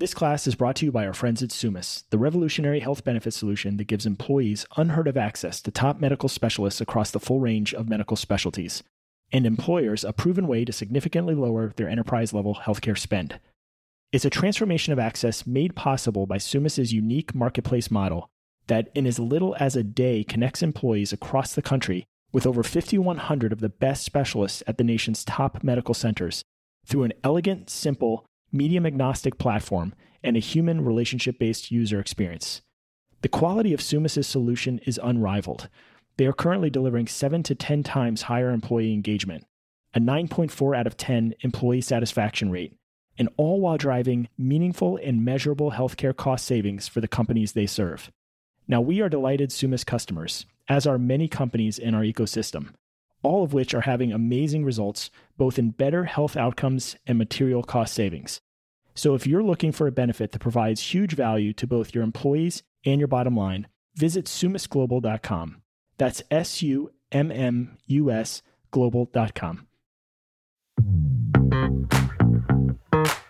This class is brought to you by our friends at Summus, the revolutionary health benefit solution that gives employees unheard of access to top medical specialists across the full range of medical specialties, and employers a proven way to significantly lower their enterprise level healthcare spend. It's a transformation of access made possible by Summus's unique marketplace model that, in as little as a day, connects employees across the country with over 5,100 of the best specialists at the nation's top medical centers through an elegant, simple, medium agnostic platform, and a human relationship based user experience. The quality of Summus's solution is unrivaled. They are currently delivering 7 to 10 times higher employee engagement, a 9.4 out of 10 employee satisfaction rate, and all while driving meaningful and measurable healthcare cost savings for the companies they serve. Now, we are delighted Summus customers, as are many companies in our ecosystem, all of which are having amazing results both in better health outcomes and material cost savings. So, if you're looking for a benefit that provides huge value to both your employees and your bottom line, visit summusglobal.com. That's S U M M U S global.com.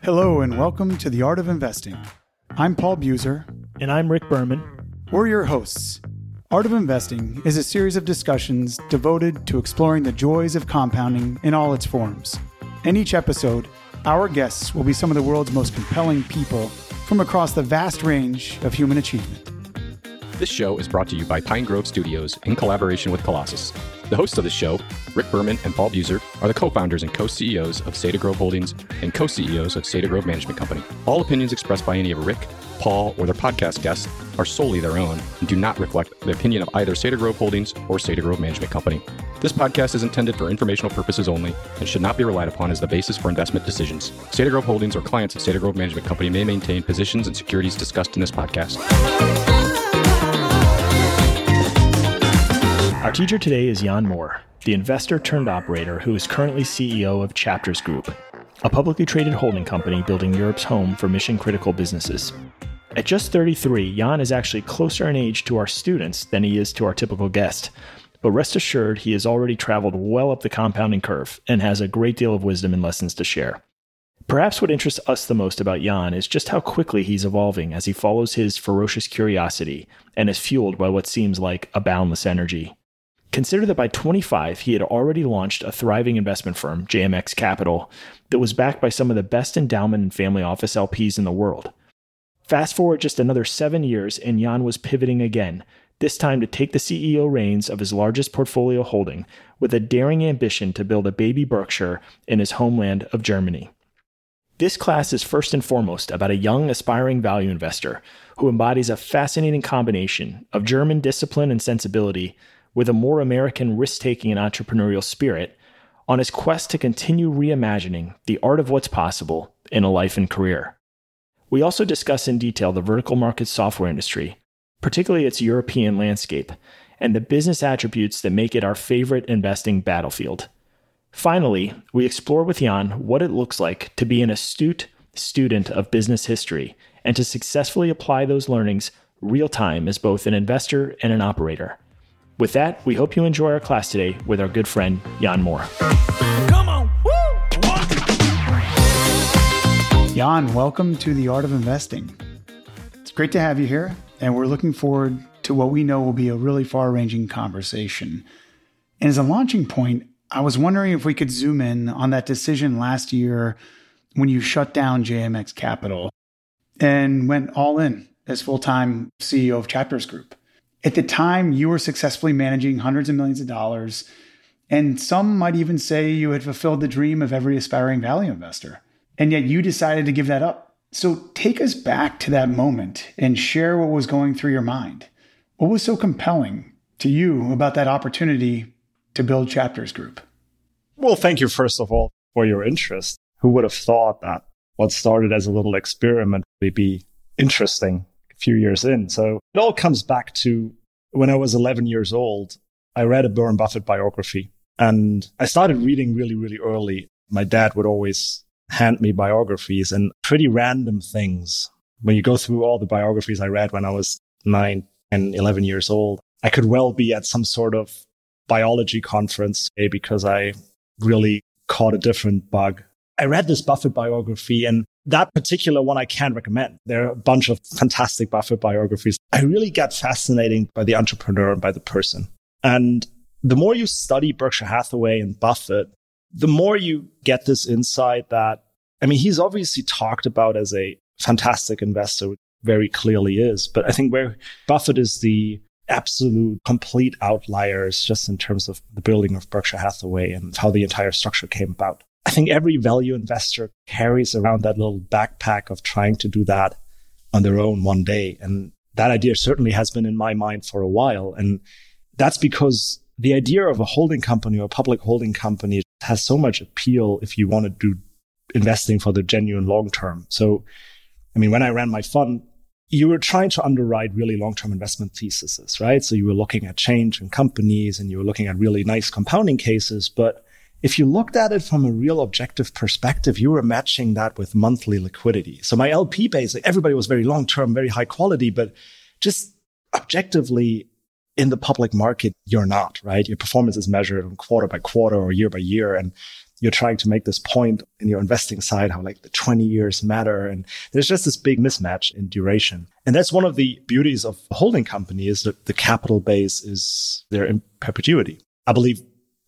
Hello, and welcome to The Art of Investing. I'm Paul Buser. And I'm Rick Berman. We're your hosts. Art of Investing is a series of discussions devoted to exploring the joys of compounding in all its forms. In each episode, our guests will be some of the world's most compelling people from across the vast range of human achievement. This show is brought to you by Pine Grove Studios in collaboration with Colossus. The hosts of the show, Rick Berman and Paul Buser, are the co-founders and co-CEOs of Cedar Grove Holdings and co-CEOs of Cedar Grove Management Company. All opinions expressed by any of Rick, Paul, or their podcast guests are solely their own and do not reflect the opinion of either Cedar Grove Holdings or Cedar Grove Management Company. This podcast is intended for informational purposes only and should not be relied upon as the basis for investment decisions. Cedar Grove Holdings or clients of Cedar Grove Management Company may maintain positions and securities discussed in this podcast. Our teacher today is Jan Mohr, the investor turned operator who is currently CEO of Chapters Group, a publicly traded holding company building Europe's home for mission critical businesses. At just 33, Jan is actually closer in age to our students than he is to our typical guest. But rest assured, he has already traveled well up the compounding curve and has a great deal of wisdom and lessons to share. Perhaps what interests us the most about Jan is just how quickly he's evolving as he follows his ferocious curiosity and is fueled by what seems like a boundless energy. Consider that by 25, he had already launched a thriving investment firm, JMX Capital, that was backed by some of the best endowment and family office LPs in the world. Fast forward just another seven years, and Jan was pivoting again, this time to take the CEO reins of his largest portfolio holding with a daring ambition to build a baby Berkshire in his homeland of Germany. This class is first and foremost about a young, aspiring value investor who embodies a fascinating combination of German discipline and sensibility with a more American risk taking and entrepreneurial spirit on his quest to continue reimagining the art of what's possible in a life and career. We also discuss in detail the vertical market software industry, particularly its European landscape, and the business attributes that make it our favorite investing battlefield. Finally, we explore with Jan what it looks like to be an astute student of business history and to successfully apply those learnings real time as both an investor and an operator. With that, we hope you enjoy our class today with our good friend, Jan Mohr. Come on! Jan, welcome to the Art of Investing. It's great to have you here, and we're looking forward to what we know will be a really far ranging conversation. And as a launching point, I was wondering if we could zoom in on that decision last year when you shut down JMX Capital and went all in as full time CEO of Chapters Group. At the time, you were successfully managing hundreds of millions of dollars, and some might even say you had fulfilled the dream of every aspiring value investor. And yet you decided to give that up. So take us back to that moment and share what was going through your mind. What was so compelling to you about that opportunity to build Chapters Group? Well, thank you, first of all, for your interest. Who would have thought that what started as a little experiment would be interesting a few years in. So it all comes back to when I was 11 years old, I read a Warren Buffett biography and I started reading really, really early. My dad would always hand me biographies and pretty random things. When you go through all the biographies I read when I was nine and 11 years old, I could well be at some sort of biology conference eh, because I really caught a different bug. I read this Buffett biography and that particular one I can't recommend. There are a bunch of fantastic Buffett biographies. I really got fascinated by the entrepreneur and by the person. And the more you study Berkshire Hathaway and Buffett, the more you get this insight that, I mean, he's obviously talked about as a fantastic investor, very clearly is. But I think where Buffett is the absolute complete outliers just in terms of the building of Berkshire Hathaway and how the entire structure came about. I think every value investor carries around that little backpack of trying to do that on their own one day. And that idea certainly has been in my mind for a while. And that's because the idea of a holding company or a public holding company has so much appeal if you want to do investing for the genuine long term. So, I mean, when I ran my fund, you were trying to underwrite really long-term investment theses, right? So you were looking at change in companies and you were looking at really nice compounding cases. But if you looked at it from a real objective perspective, you were matching that with monthly liquidity. So my LP base, everybody was very long-term, very high quality, but just objectively in the public market, you're not, right? Your performance is measured quarter by quarter or year by year. And you're trying to make this point in your investing side, how like the 20 years matter. And there's just this big mismatch in duration. And that's one of the beauties of holding company is that the capital base is there in perpetuity. I believe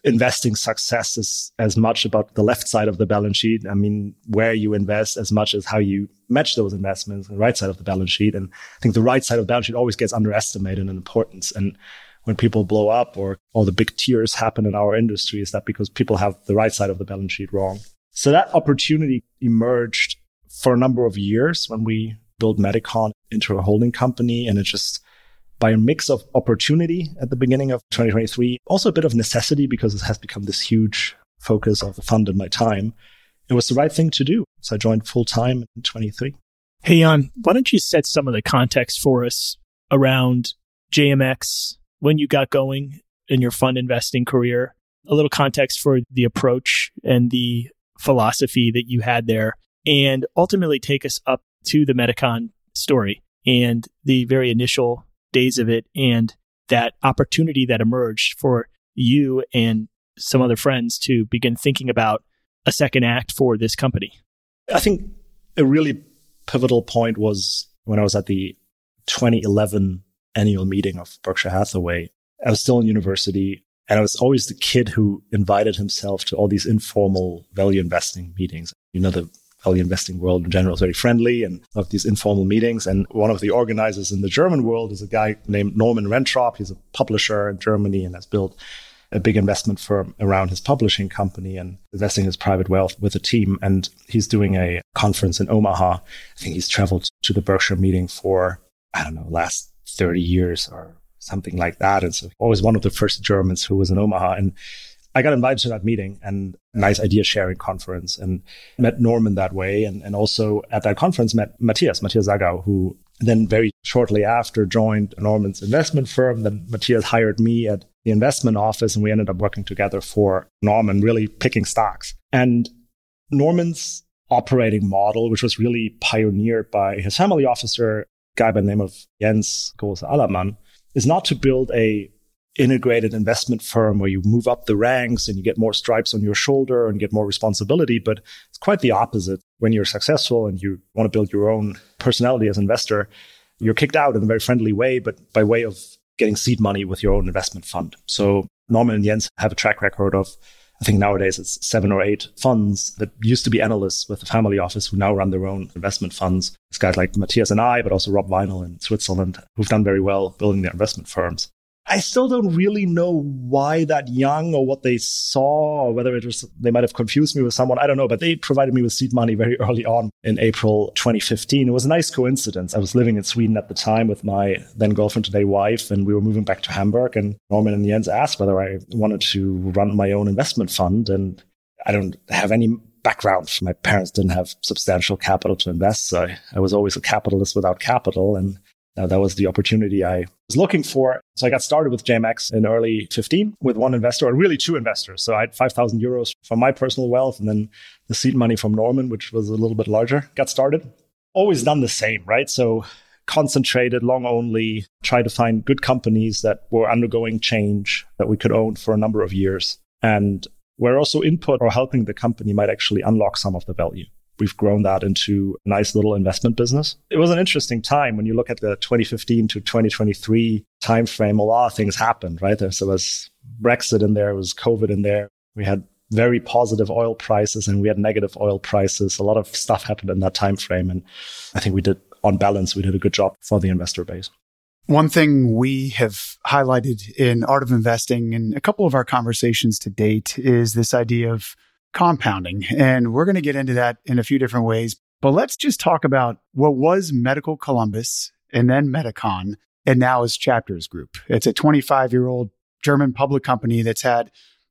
investing success is as much about the left side of the balance sheet. I mean, where you invest as much as how you match those investments on the right side of the balance sheet. And I think the right side of the balance sheet always gets underestimated in importance. And when people blow up or all the big tears happen in our industry is that because people have the right side of the balance sheet wrong. So that opportunity emerged for a number of years when we built Mediqon into a holding company. And it just, by a mix of opportunity at the beginning of 2023, also a bit of necessity because it has become this huge focus of the fund in my time. It was the right thing to do. So I joined full time in 23. Hey, Jan, why don't you set some of the context for us around JMX, when you got going in your fund investing career, a little context for the approach and the philosophy that you had there, and ultimately take us up to the Mediqon story and the very initial days of it and that opportunity that emerged for you and some other friends to begin thinking about a second act for this company. I think a really pivotal point was when I was at the 2011 annual meeting of Berkshire Hathaway. I was still in university and I was always the kid who invited himself to all these informal value investing meetings. You know, the value investing world in general is very friendly and of these informal meetings. And one of the organizers in the German world is a guy named Norman Rentrop. He's a publisher in Germany and has built a big investment firm around his publishing company and investing his private wealth with a team. And he's doing a conference in Omaha. I think he's traveled to the Berkshire meeting for, I don't know, last 30 years or something like that. And so always one of the first Germans who was in Omaha. And I got invited to that meeting and nice idea sharing conference and met Norman that way. And, and also at that conference met Matthias, Matthias Sagau, who then very shortly after joined Norman's investment firm. Then Matthias hired me at the investment office and we ended up working together for Norman, really picking stocks. And Norman's operating model, which was really pioneered by his family officer guy by the name of Jens Große Allermann, is not to build a integrated investment firm where you move up the ranks and you get more stripes on your shoulder and get more responsibility. But it's quite the opposite. When you're successful and you want to build your own personality as an investor, you're kicked out in a very friendly way, but by way of getting seed money with your own investment fund. So Norman and Jens have a track record of I think nowadays it's seven or eight funds that used to be analysts with the family office who now run their own investment funds. It's guys like Matthias and I, but also Rob Vinall in Switzerland who've done very well building their investment firms. I still don't really know why that young or what they saw or whether it was they might have confused me with someone. I don't know, but they provided me with seed money very early on in April 2015. It was a nice coincidence. I was living in Sweden at the time with my then girlfriend, today wife, and we were moving back to Hamburg. And Norman and Jens asked whether I wanted to run my own investment fund. And I don't have any background. My parents didn't have substantial capital to invest. So I, I was always a capitalist without capital. And uh, that was the opportunity I was looking for. So I got started with JMX in early 15 with one investor, or really two investors. So I had 5,000 euros from my personal wealth and then the seed money from Norman, which was a little bit larger. Got started. Always done the same, right? So concentrated, long only, try to find good companies that were undergoing change that we could own for a number of years. And where also input or helping the company might actually unlock some of the value. We've grown that into a nice little investment business. It was an interesting time when you look at the 2015 to 2023 timeframe. A lot of things happened, right? There so was Brexit in there, there was COVID in there. We had very positive oil prices and we had negative oil prices. A lot of stuff happened in that time frame, and I think we did, on balance, we did a good job for the investor base. One thing we have highlighted in Art of Investing in a couple of our conversations to date is this idea of compounding. And we're going to get into that in a few different ways. But let's just talk about what was Medical Columbus and then Mediqon and now is Chapters Group. It's a 25 year old German public company that's had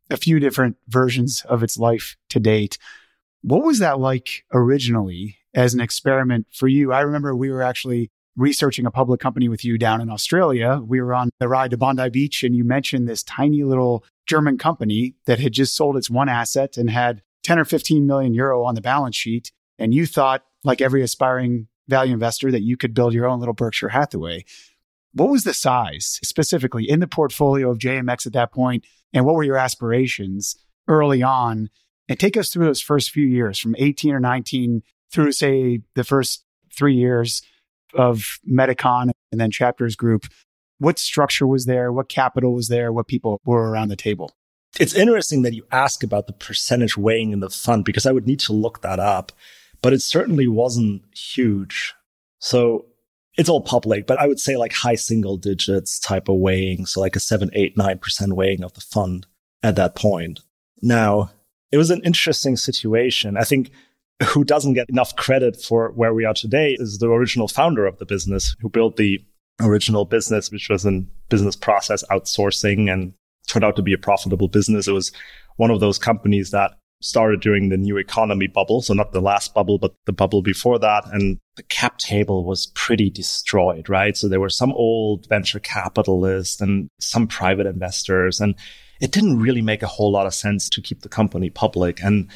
a few different versions of its life to date. What was that like originally as an experiment for you? I remember we were actually researching a public company with you down in Australia. We were on the ride to Bondi Beach and you mentioned this tiny little German company that had just sold its one asset and had 10 or 15 million euro on the balance sheet. And you thought, like every aspiring value investor, that you could build your own little Berkshire Hathaway. What was the size specifically in the portfolio of JMX at that point, And what were your aspirations early on? And take us through those first few years from 18 or 19 through, say, the first three years of Mediqon and then Chapters Group. What structure was there? What capital was there? What people were around the table? It's interesting that you ask about the percentage weighing in the fund because I would need to look that up, but it certainly wasn't huge. So it's all public, but I would say like high single digits type of weighing. So like a seven, eight, nine percent weighing of the fund at that point. Now, it was an interesting situation. I think who doesn't get enough credit for where we are today is the original founder of the business who built the original business, which was in business process outsourcing and turned out to be a profitable business. It was one of those companies that started during the new economy bubble. So not the last bubble, but the bubble before that. And the cap table was pretty destroyed, right? So there were some old venture capitalists and some private investors and it didn't really make a whole lot of sense to keep the company public. And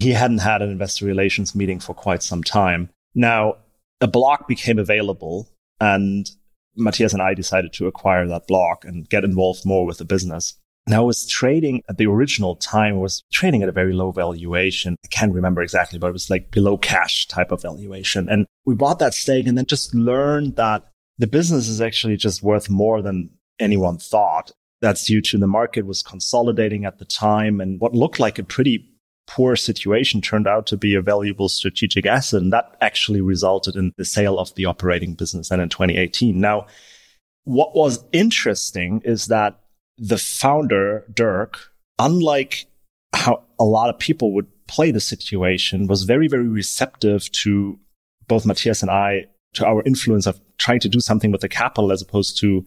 he hadn't had an investor relations meeting for quite some time. Now, a block became available and Matthias and I decided to acquire that block and get involved more with the business. Now, it was trading at the original time, was trading at a very low valuation. I can't remember exactly, but it was like below cash type of valuation. And we bought that stake and then just learned that the business is actually just worth more than anyone thought. That's due to the market was consolidating at the time and what looked like a pretty poor situation turned out to be a valuable strategic asset. And that actually resulted in the sale of the operating business then in 2018. Now, what was interesting is that the founder, Dirk, unlike how a lot of people would play the situation, was very, very receptive to both Matthias and I, to our influence of trying to do something with the capital as opposed to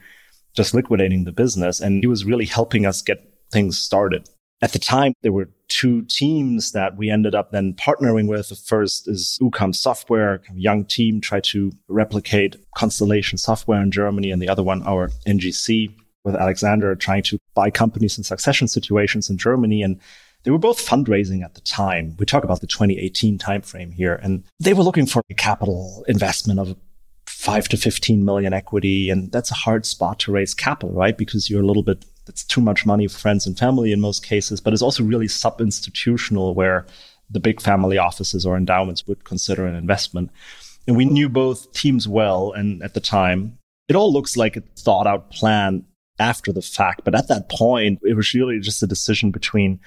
just liquidating the business. And he was really helping us get things started. At the time, there were two teams that we ended up then partnering with. The first is UCAM Software, a young team, tried to replicate Constellation Software in Germany, and the other one, our NGC, with Alexander, trying to buy companies in succession situations in Germany. And they were both fundraising at the time. We talk about the 2018 timeframe here, and they were looking for a capital investment of five to 15 million equity. And that's a hard spot to raise capital, right? Because you're a little bit that's too much money for friends and family in most cases, but it's also really sub institutional where the big family offices or endowments would consider an investment. And we knew both teams well. And at the time, it all looks like a thought out plan after the fact. But at that point, it was really just a decision between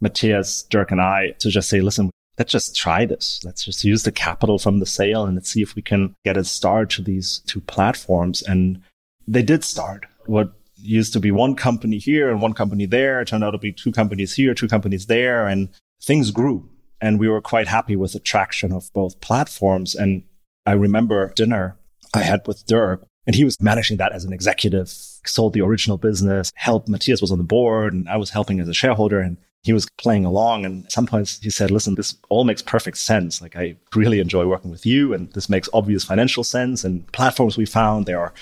Matthias, Dirk, and I to just say, listen, let's just try this. Let's just use the capital from the sale and let's see if we can get a start to these two platforms. And they did start. What used to be one company here and one company there. It turned out to be two companies here, two companies there, and things grew. And we were quite happy with the traction of both platforms. And I remember dinner I had with Dirk, and he was managing that as an executive, sold the original business, helped Matthias was on the board, and I was helping as a shareholder. And he was playing along. And at some points he said, listen, this all makes perfect sense. Like I really enjoy working with you and this makes obvious financial sense and platforms we found, they are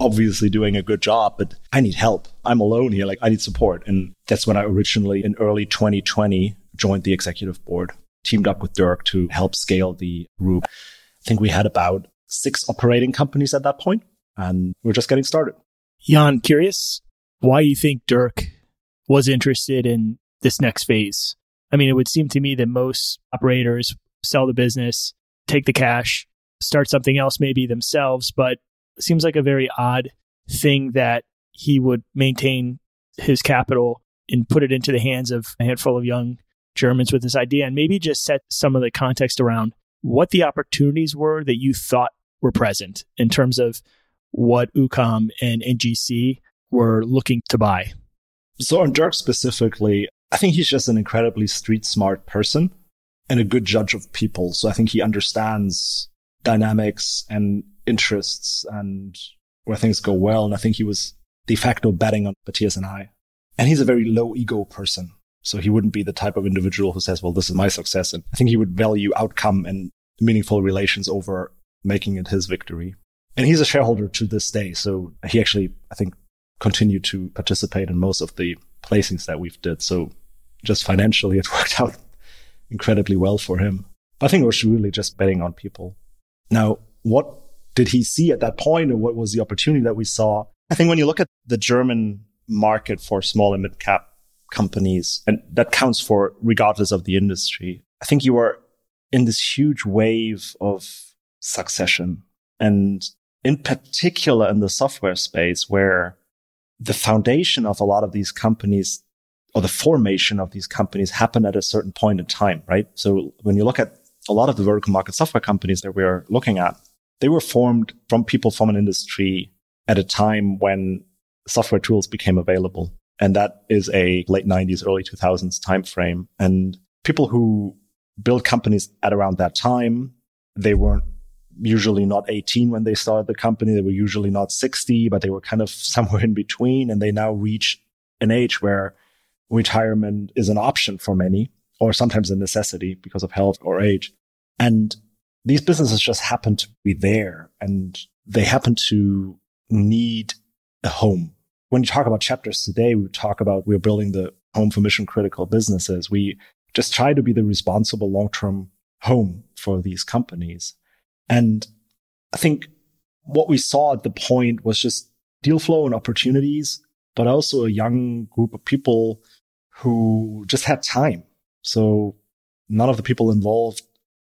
obviously doing a good job, but I need help. I'm alone here. Like I need support. And that's when I originally in early 2020 joined the executive board, teamed up with Dirk to help scale the group. I think we had about six operating companies at that point and we're just getting started. Jan, curious why you think Dirk was interested in this next phase. I mean, it would seem to me that most operators sell the business, take the cash, start something else maybe themselves. But seems like a very odd thing that he would maintain his capital and put it into the hands of a handful of young Germans with this idea and maybe just set some of the context around what the opportunities were that you thought were present in terms of what UCOM and NGC were looking to buy. So on Dirk specifically, I think he's just an incredibly street smart person and a good judge of people. So I think he understands dynamics and interests and where things go well. And I think he was de facto betting on Matthias and I. And he's a very low ego person. So he wouldn't be the type of individual who says, well, this is my success. And I think he would value outcome and meaningful relations over making it his victory. And he's a shareholder to this day. So he actually, I think, continued to participate in most of the placings that we've did. So just financially, it worked out incredibly well for him. But I think it was really just betting on people. Now, what did he see at that point or what was the opportunity that we saw? I think when you look at the German market for small and mid cap companies, and that counts for regardless of the industry, I think you are in this huge wave of succession. And in particular in the software space where the foundation of a lot of these companies or the formation of these companies happen at a certain point in time, right? So when you look at a lot of the vertical market software companies that we're looking at, they were formed from people from an industry at a time when software tools became available. And that is a late 90s, early 2000s timeframe. And people who built companies at around that time, they weren't usually not 18 when they started the company. They were usually not 60, but they were kind of somewhere in between. And they now reach an age where retirement is an option for many, or sometimes a necessity because of health or age. And these businesses just happen to be there and they happen to need a home. When you talk about chapters today, we talk about we're building the home for mission critical businesses. We just try to be the responsible long term home for these companies. And I think what we saw at the point was just deal flow and opportunities, but also a young group of people who just had time. So none of the people involved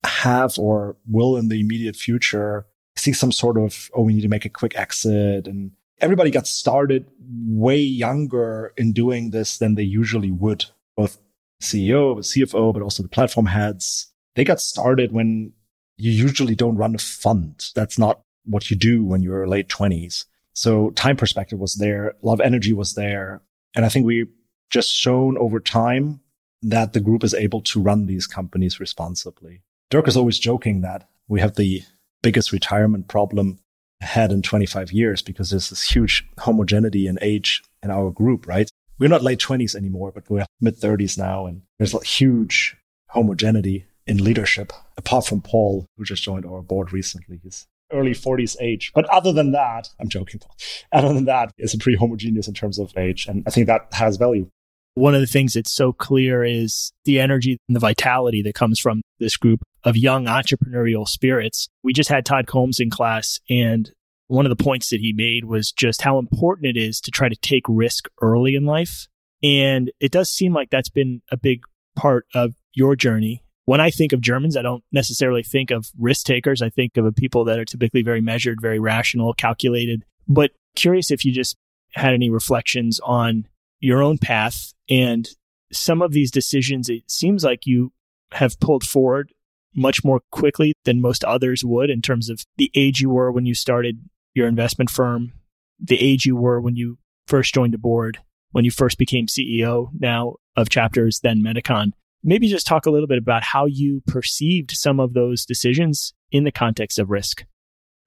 have or will in the immediate future see some sort of, oh, we need to make a quick exit. And everybody got started way younger in doing this than they usually would. Both CEO, CFO, but also the platform heads. They got started when you usually don't run a fund. That's not what you do when you're late twenties. So time perspective was there. A lot of energy was there. And I think we just shown over time that the group is able to run these companies responsibly. Dirk is always joking that we have the biggest retirement problem ahead in 25 years because there's this huge homogeneity in age in our group, right? We're not late 20s anymore, but we're mid 30s now. And there's a huge homogeneity in leadership, apart from Paul, who just joined our board recently. He's early 40s age. But other than that, I'm joking, Paul. Other than that, it's pretty homogeneous in terms of age. And I think that has value. One of the things that's so clear is the energy and the vitality that comes from this group of young entrepreneurial spirits. We just had Todd Combs in class, and one of the points that he made was just how important it is to try to take risk early in life. And it does seem like that's been a big part of your journey when I think of Germans, I don't necessarily think of risk takers. I think of people that are typically very measured, very rational, calculated. But curious if you just had any reflections on your own path and some of these decisions. It seems like you have pulled forward much more quickly than most others would in terms of the age you were when you started your investment firm, the age you were when you first joined the board, when you first became CEO now of chapters, then Mediqon maybe just talk a little bit about how you perceived some of those decisions in the context of risk.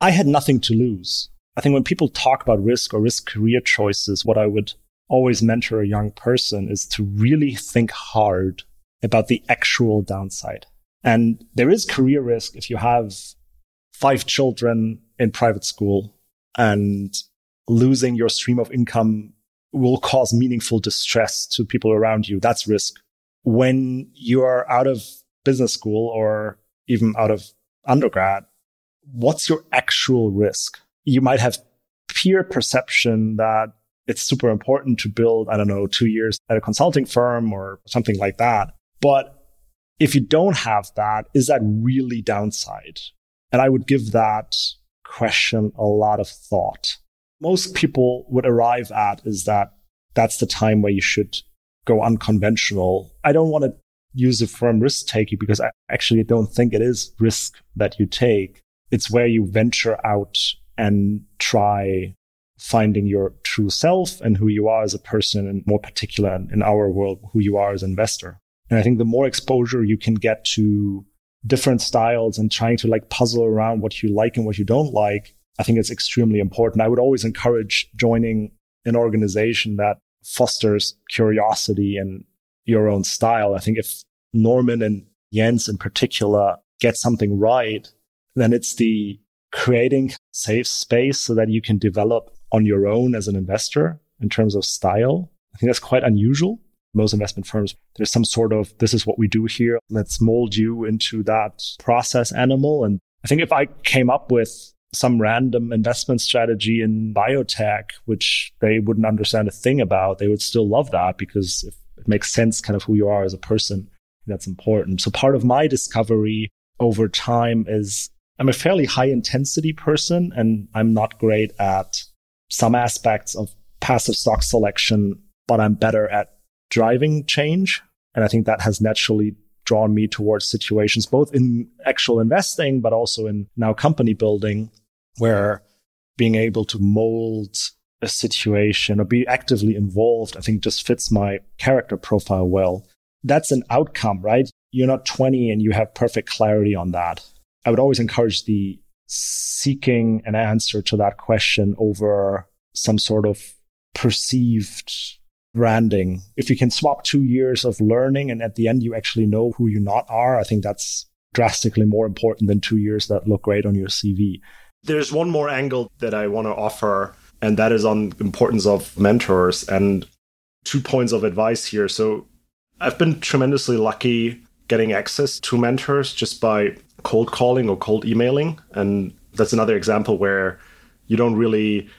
I had nothing to lose. I think when people talk about risk or risk career choices, what I would always mentor a young person is to really think hard about the actual downside. And there is career risk if you have five children in private school and losing your stream of income will cause meaningful distress to people around you. That's risk when you are out of business school or even out of undergrad, what's your actual risk? You might have peer perception that it's super important to build, I don't know, two years at a consulting firm or something like that. But if you don't have that, is that really downside? And I would give that question a lot of thought. Most people would arrive at is that that's the time where you should go unconventional. I don't want to use the firm risk taking because I actually don't think it is risk that you take. It's where you venture out and try finding your true self and who you are as a person and more particular in our world, who you are as an investor. And I think the more exposure you can get to different styles and trying to like puzzle around what you like and what you don't like, I think it's extremely important. I would always encourage joining an organization that fosters curiosity and your own style. I think if Norman and Jens in particular get something right, then it's the creating safe space so that you can develop on your own as an investor in terms of style. I think that's quite unusual. Most investment firms, there's some sort of, this is what we do here. Let's mold you into that process animal. And I think if I came up with some random investment strategy in biotech, which they wouldn't understand a thing about, they would still love that because it makes sense kind of who you are as a person. That's important. So part of my discovery over time is I'm a fairly high intensity person and I'm not great at some aspects of passive stock selection, but I'm better at driving change. And I think that has naturally drawn me towards situations, both in actual investing, but also in now company building, where being able to mold a situation or be actively involved, I think just fits my character profile well. That's an outcome, right? You're not 20 and you have perfect clarity on that. I would always encourage the seeking an answer to that question over some sort of perceived branding. If you can swap two years of learning and at the end you actually know who you not are, I think that's drastically more important than two years that look great on your CV. There's one more angle that I want to offer, and that is on importance of mentors and two points of advice here. So I've been tremendously lucky getting access to mentors just by cold calling or cold emailing. And that's another example where you don't really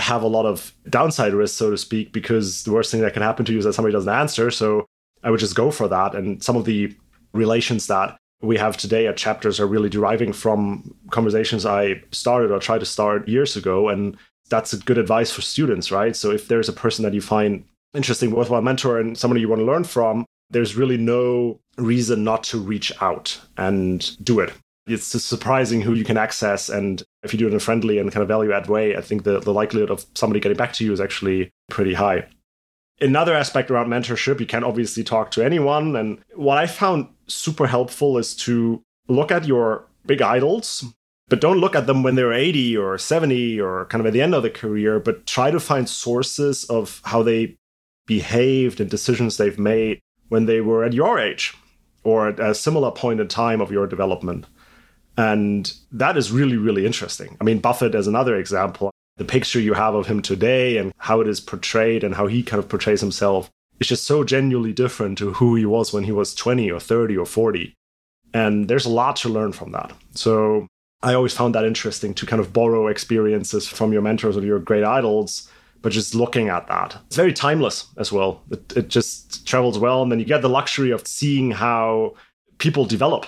have a lot of downside risk, so to speak, because the worst thing that can happen to you is that somebody doesn't answer. So I would just go for that. And some of the relations that we have today at chapters are really deriving from conversations I started or tried to start years ago. And that's a good advice for students, right? So if there's a person that you find interesting, worthwhile mentor, and somebody you want to learn from, there's really no reason not to reach out and do it. It's just surprising who you can access. And if you do it in a friendly and kind of value add way, I think the, the likelihood of somebody getting back to you is actually pretty high. Another aspect around mentorship, you can obviously talk to anyone. And what I found super helpful is to look at your big idols, but don't look at them when they're 80 or 70 or kind of at the end of the career, but try to find sources of how they behaved and decisions they've made when they were at your age or at a similar point in time of your development. And that is really, really interesting. I mean, Buffett as another example, the picture you have of him today and how it is portrayed and how he kind of portrays himself is just so genuinely different to who he was when he was 20 or 30 or 40. And there's a lot to learn from that. So I always found that interesting to kind of borrow experiences from your mentors or your great idols but just looking at that. It's very timeless as well. It, it just travels well. And then you get the luxury of seeing how people develop.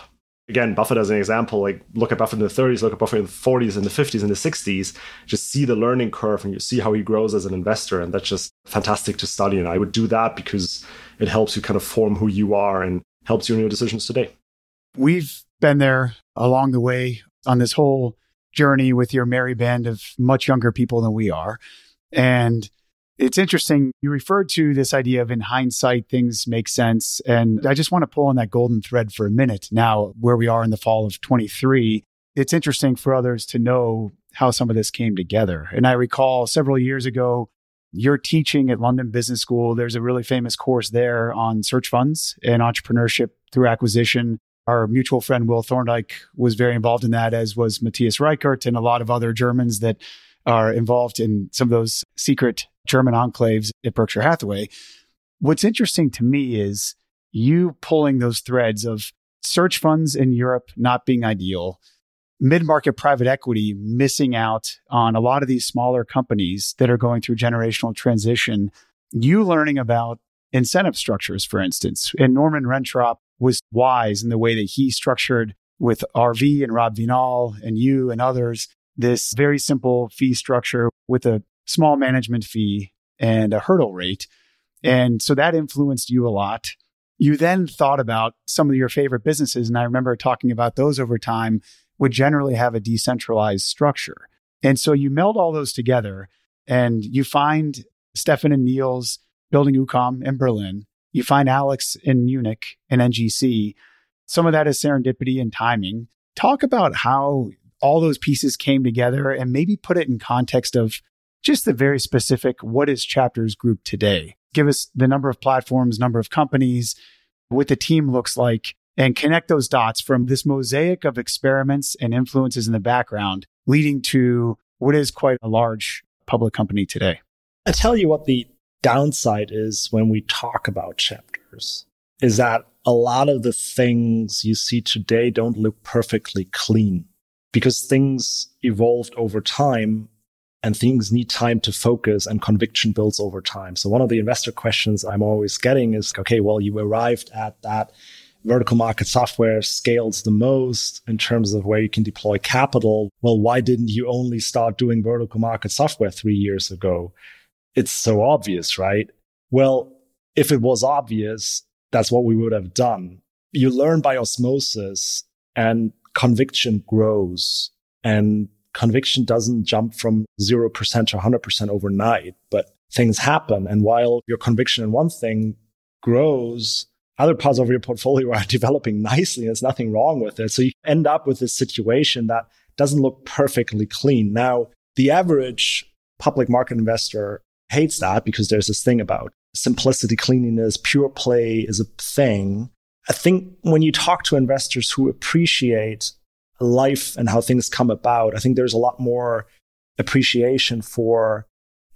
Again, Buffett as an example, like look at Buffett in the 30s, look at Buffett in the 40s, in the 50s, in the 60s, just see the learning curve and you see how he grows as an investor. And that's just fantastic to study. And I would do that because it helps you kind of form who you are and helps you in your decisions today. We've been there along the way on this whole journey with your merry band of much younger people than we are. And it's interesting. You referred to this idea of in hindsight, things make sense. And I just want to pull on that golden thread for a minute now, where we are in the fall of 23. It's interesting for others to know how some of this came together. And I recall several years ago, you're teaching at London Business School. There's a really famous course there on search funds and entrepreneurship through acquisition. Our mutual friend Will Thorndike was very involved in that, as was Matthias Reichert and a lot of other Germans that are involved in some of those secret German enclaves at Berkshire Hathaway. What's interesting to me is you pulling those threads of search funds in Europe not being ideal, mid market private equity missing out on a lot of these smaller companies that are going through generational transition. You learning about incentive structures, for instance. And Norman Rentrop was wise in the way that he structured with RV and Rob Vinall and you and others this very simple fee structure with a small management fee and a hurdle rate. And so that influenced you a lot. You then thought about some of your favorite businesses. And I remember talking about those over time would generally have a decentralized structure. And so you meld all those together and you find Stefan and Niels building UCOM in Berlin. You find Alex in Munich and NGC. Some of that is serendipity and timing. Talk about how all those pieces came together and maybe put it in context of just the very specific what is chapters group today? Give us the number of platforms number of companies what the team looks like and connect those dots from this mosaic of experiments and influences in the background leading to what is quite a large public company today. I tell you what the downside is when we talk about chapters is that a lot of the things you see today don't look perfectly clean because things evolved over time and things need time to focus and conviction builds over time. So one of the investor questions I'm always getting is, okay, well, you arrived at that vertical market software scales the most in terms of where you can deploy capital. Well, why didn't you only start doing vertical market software three years ago? It's so obvious, right? Well, if it was obvious, that's what we would have done. You learn by osmosis and conviction grows and conviction doesn't jump from 0% to 100% overnight, but things happen. And while your conviction in one thing grows, other parts of your portfolio are developing nicely. There's nothing wrong with it. So you end up with this situation that doesn't look perfectly clean. Now, the average public market investor hates that because there's this thing about simplicity, cleanliness, pure play is a thing. I think when you talk to investors who appreciate life and how things come about, I think there's a lot more appreciation for,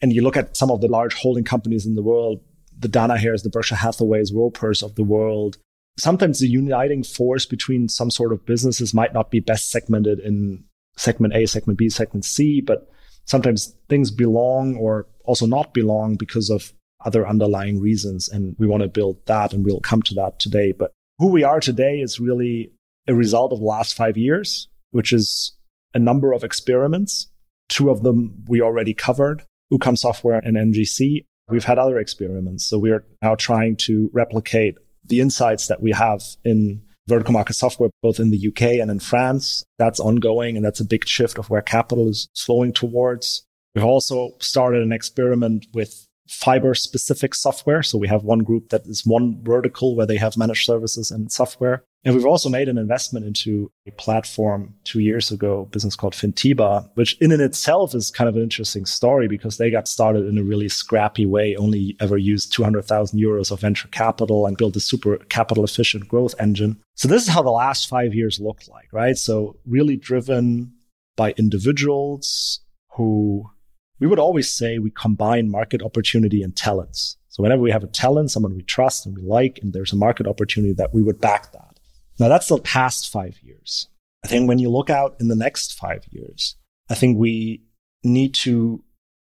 and you look at some of the large holding companies in the world, the Danaher's, the Berkshire Hathaways, Ropers of the world. Sometimes the uniting force between some sort of businesses might not be best segmented in segment A, segment B, segment C, but sometimes things belong or also not belong because of other underlying reasons. And we want to build that and we'll come to that today. But who we are today is really a result of the last five years, which is a number of experiments. Two of them we already covered, UCOM software and NGC. We've had other experiments. So we're now trying to replicate the insights that we have in vertical market software, both in the UK and in France. That's ongoing. And that's a big shift of where capital is flowing towards. We've also started an experiment with fiber specific software. So we have one group that is one vertical where they have managed services and software. And we've also made an investment into a platform two years ago, business called Fintiba, which in and itself is kind of an interesting story because they got started in a really scrappy way, only ever used 200,000 euros of venture capital and built a super capital efficient growth engine. So this is how the last five years look like, right? So really driven by individuals who we would always say we combine market opportunity and talents. So whenever we have a talent, someone we trust and we like, and there's a market opportunity that we would back that. Now that's the past five years. I think when you look out in the next five years, I think we need to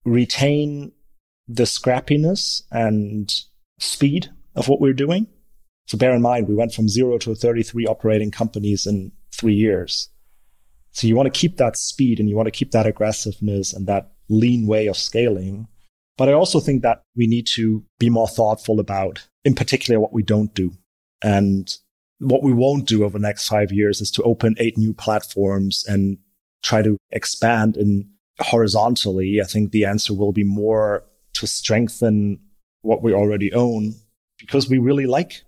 retain the scrappiness and speed of what we're doing. So bear in mind, we went from zero to 33 operating companies in three years. So you want to keep that speed and you want to keep that aggressiveness and that lean way of scaling. But I also think that we need to be more thoughtful about, in particular, what we don't do. And what we won't do over the next five years is to open eight new platforms and try to expand in horizontally. I think the answer will be more to strengthen what we already own because we really like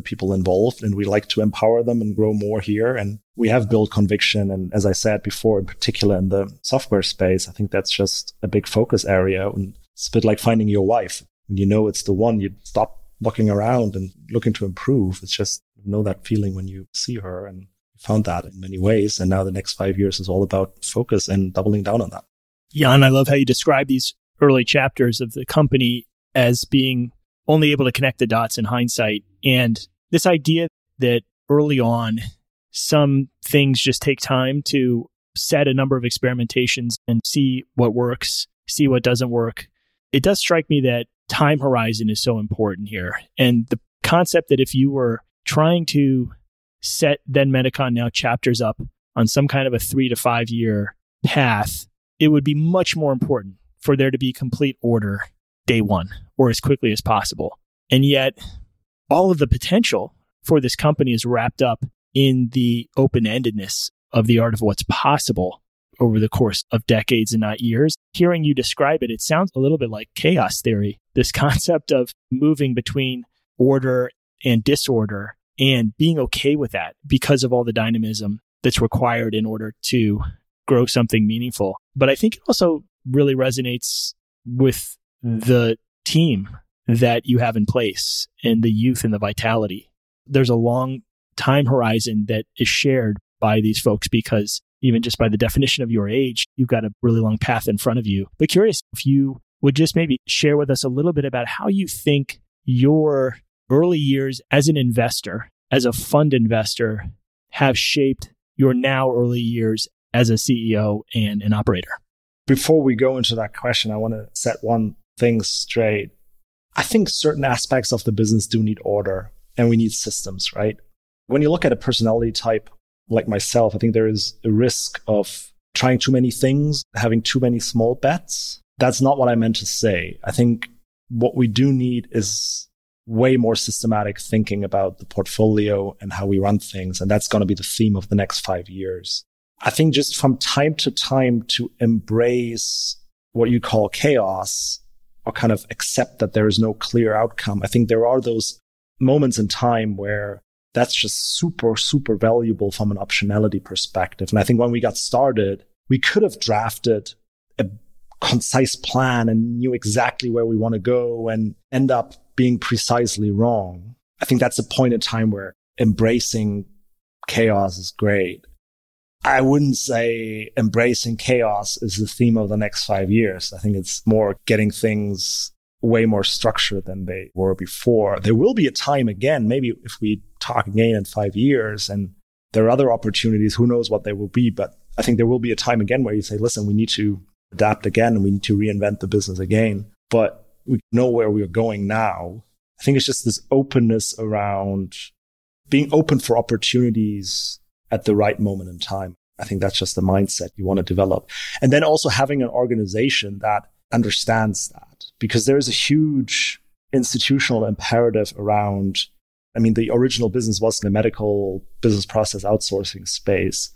the people involved and we like to empower them and grow more here. And we have built conviction. And as I said before, in particular in the software space, I think that's just a big focus area. And it's a bit like finding your wife. When you know it's the one, you stop looking around and looking to improve. It's just you know that feeling when you see her and found that in many ways. And now the next five years is all about focus and doubling down on that. Jan, I love how you describe these early chapters of the company as being only able to connect the dots in hindsight. And this idea that early on, some things just take time to set a number of experimentations and see what works, see what doesn't work. It does strike me that time horizon is so important here. And the concept that if you were trying to set then Mediqon now chapters up on some kind of a three to five year path, it would be much more important for there to be complete order day one or as quickly as possible. And yet, all of the potential for this company is wrapped up in the open endedness of the art of what's possible over the course of decades and not years. Hearing you describe it, it sounds a little bit like chaos theory. This concept of moving between order and disorder and being okay with that because of all the dynamism that's required in order to grow something meaningful. But I think it also really resonates with the team that you have in place and the youth and the vitality. There's a long time horizon that is shared by these folks because even just by the definition of your age, you've got a really long path in front of you. But curious if you would just maybe share with us a little bit about how you think your early years as an investor, as a fund investor, have shaped your now early years as a CEO and an operator. Before we go into that question, I want to set one thing straight. I think certain aspects of the business do need order and we need systems, right? When you look at a personality type like myself, I think there is a risk of trying too many things, having too many small bets. That's not what I meant to say. I think what we do need is way more systematic thinking about the portfolio and how we run things. And that's going to be the theme of the next five years. I think just from time to time to embrace what you call chaos or kind of accept that there is no clear outcome. I think there are those moments in time where that's just super, super valuable from an optionality perspective. And I think when we got started, we could have drafted a concise plan and knew exactly where we want to go and end up being precisely wrong. I think that's a point in time where embracing chaos is great. I wouldn't say embracing chaos is the theme of the next five years. I think it's more getting things way more structured than they were before. There will be a time again, maybe if we talk again in five years and there are other opportunities, who knows what they will be. But I think there will be a time again where you say, listen, we need to adapt again and we need to reinvent the business again. But we know where we're going now. I think it's just this openness around being open for opportunities at the right moment in time. I think that's just the mindset you want to develop. And then also having an organization that understands that because there's a huge institutional imperative around. I mean, the original business was in the medical business process outsourcing space.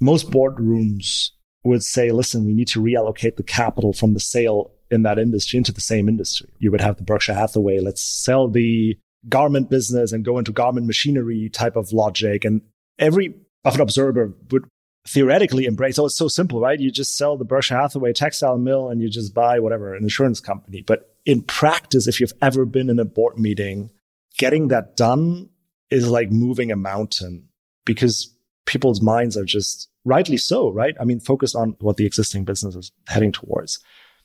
Most boardrooms would say, listen, we need to reallocate the capital from the sale in that industry into the same industry. You would have the Berkshire Hathaway, let's sell the garment business and go into garment machinery type of logic. And every Buffett observer would theoretically embrace. Oh, it's so simple, right? You just sell the Berkshire Hathaway textile mill and you just buy whatever, an insurance company. But in practice, if you've ever been in a board meeting, getting that done is like moving a mountain because people's minds are just rightly so, right? I mean, focused on what the existing business is heading towards.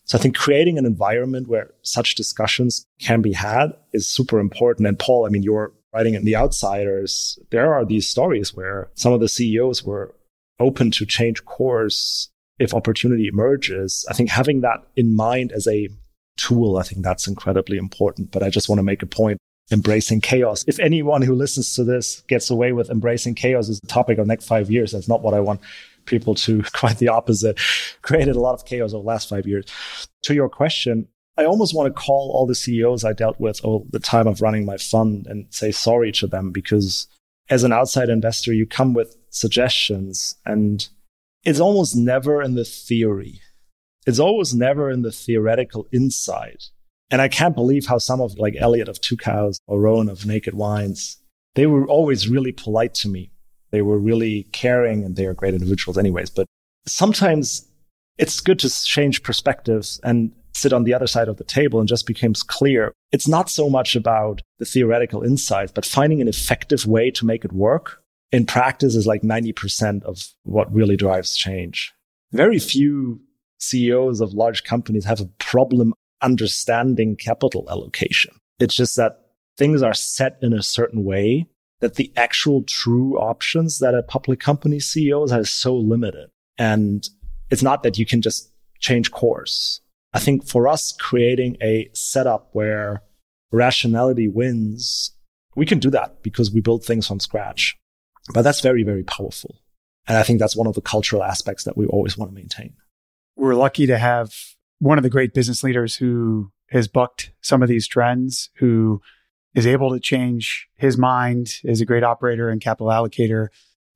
So I think creating an environment where such discussions can be had is super important. And Paul, I mean, you're writing in the outsiders. There are these stories where some of the CEOs were open to change course if opportunity emerges. I think having that in mind as a tool, I think that's incredibly important. But I just want to make a point embracing chaos. If anyone who listens to this gets away with embracing chaos as a topic of next five years, that's not what I want people to. Quite the opposite. Created a lot of chaos over the last five years. To your question, I almost want to call all the CEOs I dealt with all the time of running my fund and say sorry to them because as an outside investor, you come with suggestions and it's almost never in the theory. It's always never in the theoretical insight. And I can't believe how some of like Elliot of Two Cows or Rowan of Naked Wines, they were always really polite to me. They were really caring and they are great individuals anyways. But sometimes it's good to change perspectives and sit on the other side of the table and just becomes clear. It's not so much about the theoretical insights, but finding an effective way to make it work in practice is like 90% of what really drives change. Very few CEOs of large companies have a problem understanding capital allocation. It's just that things are set in a certain way that the actual true options that a public company CEO has is so limited. And it's not that you can just change course. I think for us, creating a setup where rationality wins we can do that because we build things from scratch. But that's very, very powerful. And I think that's one of the cultural aspects that we always want to maintain. We're lucky to have one of the great business leaders who has bucked some of these trends, who is able to change his mind, is a great operator and capital allocator.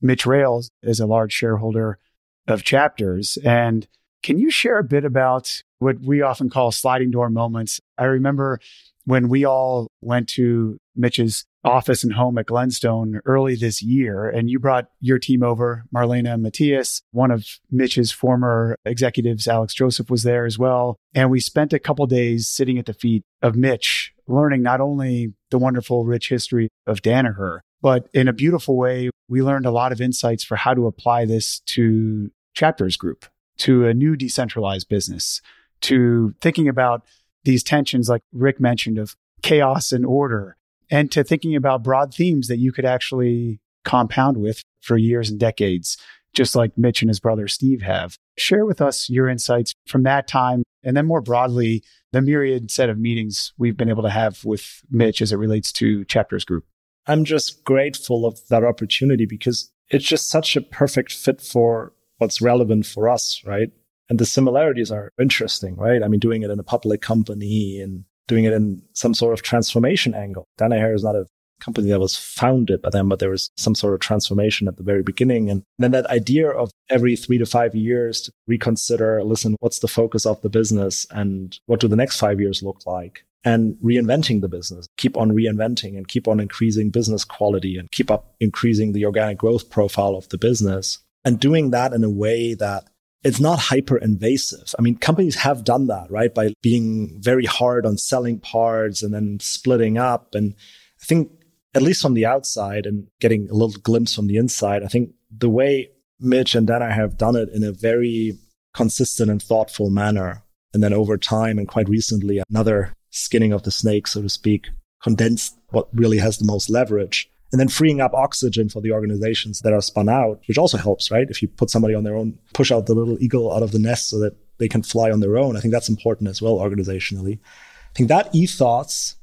Mitch Rales is a large shareholder of chapters. And can you share a bit about what we often call sliding door moments? I remember when we all went to Mitch's office and home at Glenstone early this year, and you brought your team over, Marlena and Matthias. One of Mitch's former executives, Alex Joseph, was there as well. And we spent a couple days sitting at the feet of Mitch, learning not only the wonderful, rich history of Danaher, but in a beautiful way, we learned a lot of insights for how to apply this to Chapters Group, to a new decentralized business, to thinking about these tensions, like Rick mentioned, of chaos and order, and to thinking about broad themes that you could actually compound with for years and decades, just like Mitch and his brother Steve have. Share with us your insights from that time, and then more broadly, the myriad set of meetings we've been able to have with Mitch as it relates to Chapters Group. I'm just grateful of that opportunity because it's just such a perfect fit for what's relevant for us, right? And the similarities are interesting, right? I mean, doing it in a public company and doing it in some sort of transformation angle. Danaher is not a company that was founded by them, but there was some sort of transformation at the very beginning. And then that idea of every three to five years to reconsider, listen, what's the focus of the business and what do the next five years look like? And reinventing the business, keep on reinventing and keep on increasing business quality and keep up increasing the organic growth profile of the business and doing that in a way that it's not hyper invasive. I mean, companies have done that, right? By being very hard on selling parts and then splitting up. And I think, at least from the outside and getting a little glimpse from the inside, I think the way Mitch and Dana have done it in a very consistent and thoughtful manner. And then over time and quite recently, another skinning of the snake, so to speak, condensed what really has the most leverage and then freeing up oxygen for the organizations that are spun out, which also helps, right? If you put somebody on their own, push out the little eagle out of the nest so that they can fly on their own. I think that's important as well, organizationally. I think that ethos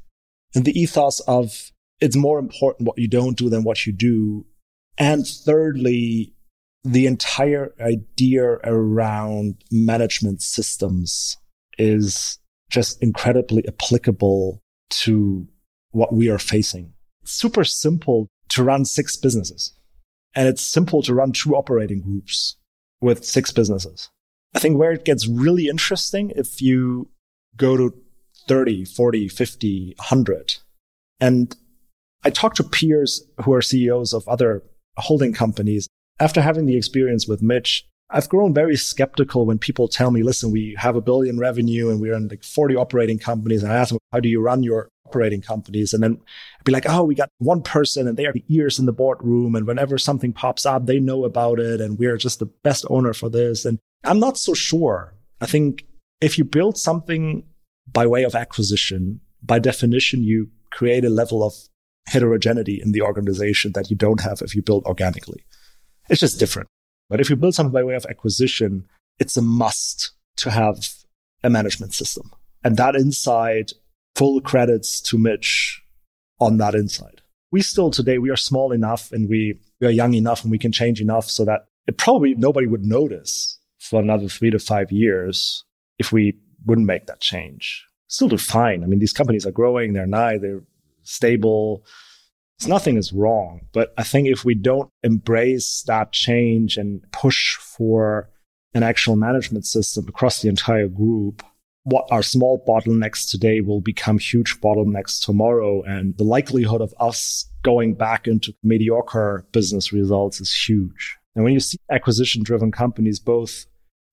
and the ethos of it's more important what you don't do than what you do. And thirdly, the entire idea around management systems is just incredibly applicable to what we are facing super simple to run six businesses. And it's simple to run two operating groups with six businesses. I think where it gets really interesting if you go to 30, 40, 50, 100. And I talk to peers who are CEOs of other holding companies. After having the experience with Mitch, I've grown very skeptical when people tell me, listen, we have a billion revenue and we're in like 40 operating companies. And I ask them, how do you run your operating companies? And then be like, oh, we got one person and they are the ears in the boardroom. And whenever something pops up, they know about it. And we're just the best owner for this. And I'm not so sure. I think if you build something by way of acquisition, by definition, you create a level of heterogeneity in the organization that you don't have if you build organically. It's just different. But if you build something by way of acquisition, it's a must to have a management system. And that inside, full credits to Mitch on that insight. We still today, we are small enough and we, we are young enough and we can change enough so that it probably nobody would notice for another three to five years if we wouldn't make that change. Still do fine. I mean, these companies are growing, they're nice, they're stable It's nothing is wrong. But I think if we don't embrace that change and push for an actual management system across the entire group, what are small bottlenecks today will become huge bottlenecks tomorrow. And the likelihood of us going back into mediocre business results is huge. And when you see acquisition driven companies both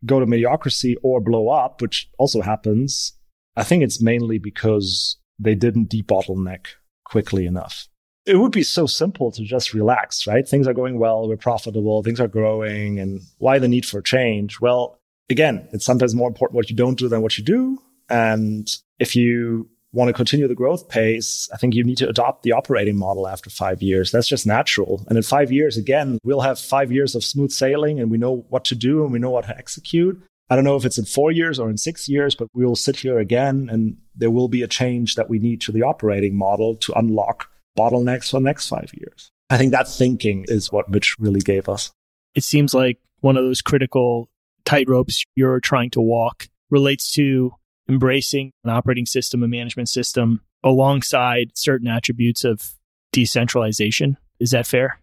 go to mediocrity or blow up, which also happens, I think it's mainly because they didn't debottleneck quickly enough it would be so simple to just relax, right? Things are going well, we're profitable, things are growing, and why the need for change? Well, again, it's sometimes more important what you don't do than what you do. And if you want to continue the growth pace, I think you need to adopt the operating model after five years. That's just natural. And in five years, again, we'll have five years of smooth sailing and we know what to do and we know what to execute. I don't know if it's in four years or in six years, but we will sit here again and there will be a change that we need to the operating model to unlock bottlenecks for the next five years. I think that thinking is what Mitch really gave us. It seems like one of those critical tightropes you're trying to walk relates to embracing an operating system, a management system alongside certain attributes of decentralization. Is that fair?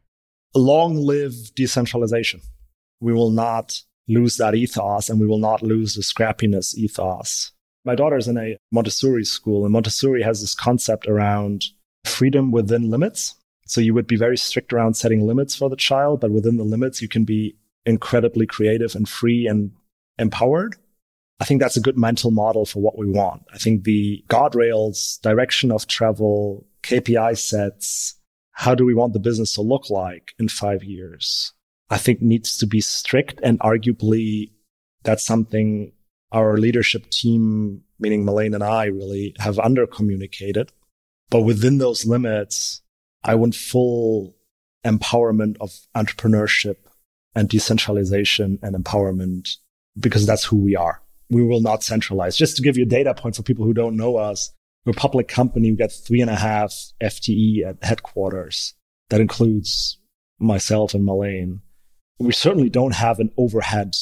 Long live decentralization. We will not lose that ethos and we will not lose the scrappiness ethos. My daughter's in a Montessori school, and Montessori has this concept around freedom within limits. So you would be very strict around setting limits for the child, but within the limits, you can be incredibly creative and free and empowered. I think that's a good mental model for what we want. I think the guardrails, direction of travel, KPI sets, how do we want the business to look like in five years? I think needs to be strict and arguably that's something our leadership team, meaning Malane and I really have under communicated. But within those limits, I want full empowerment of entrepreneurship and decentralization and empowerment because that's who we are. We will not centralize. Just to give you a data point for people who don't know us, we're a public company. We got three and a half FTE at headquarters. That includes myself and Malane. We certainly don't have an overhead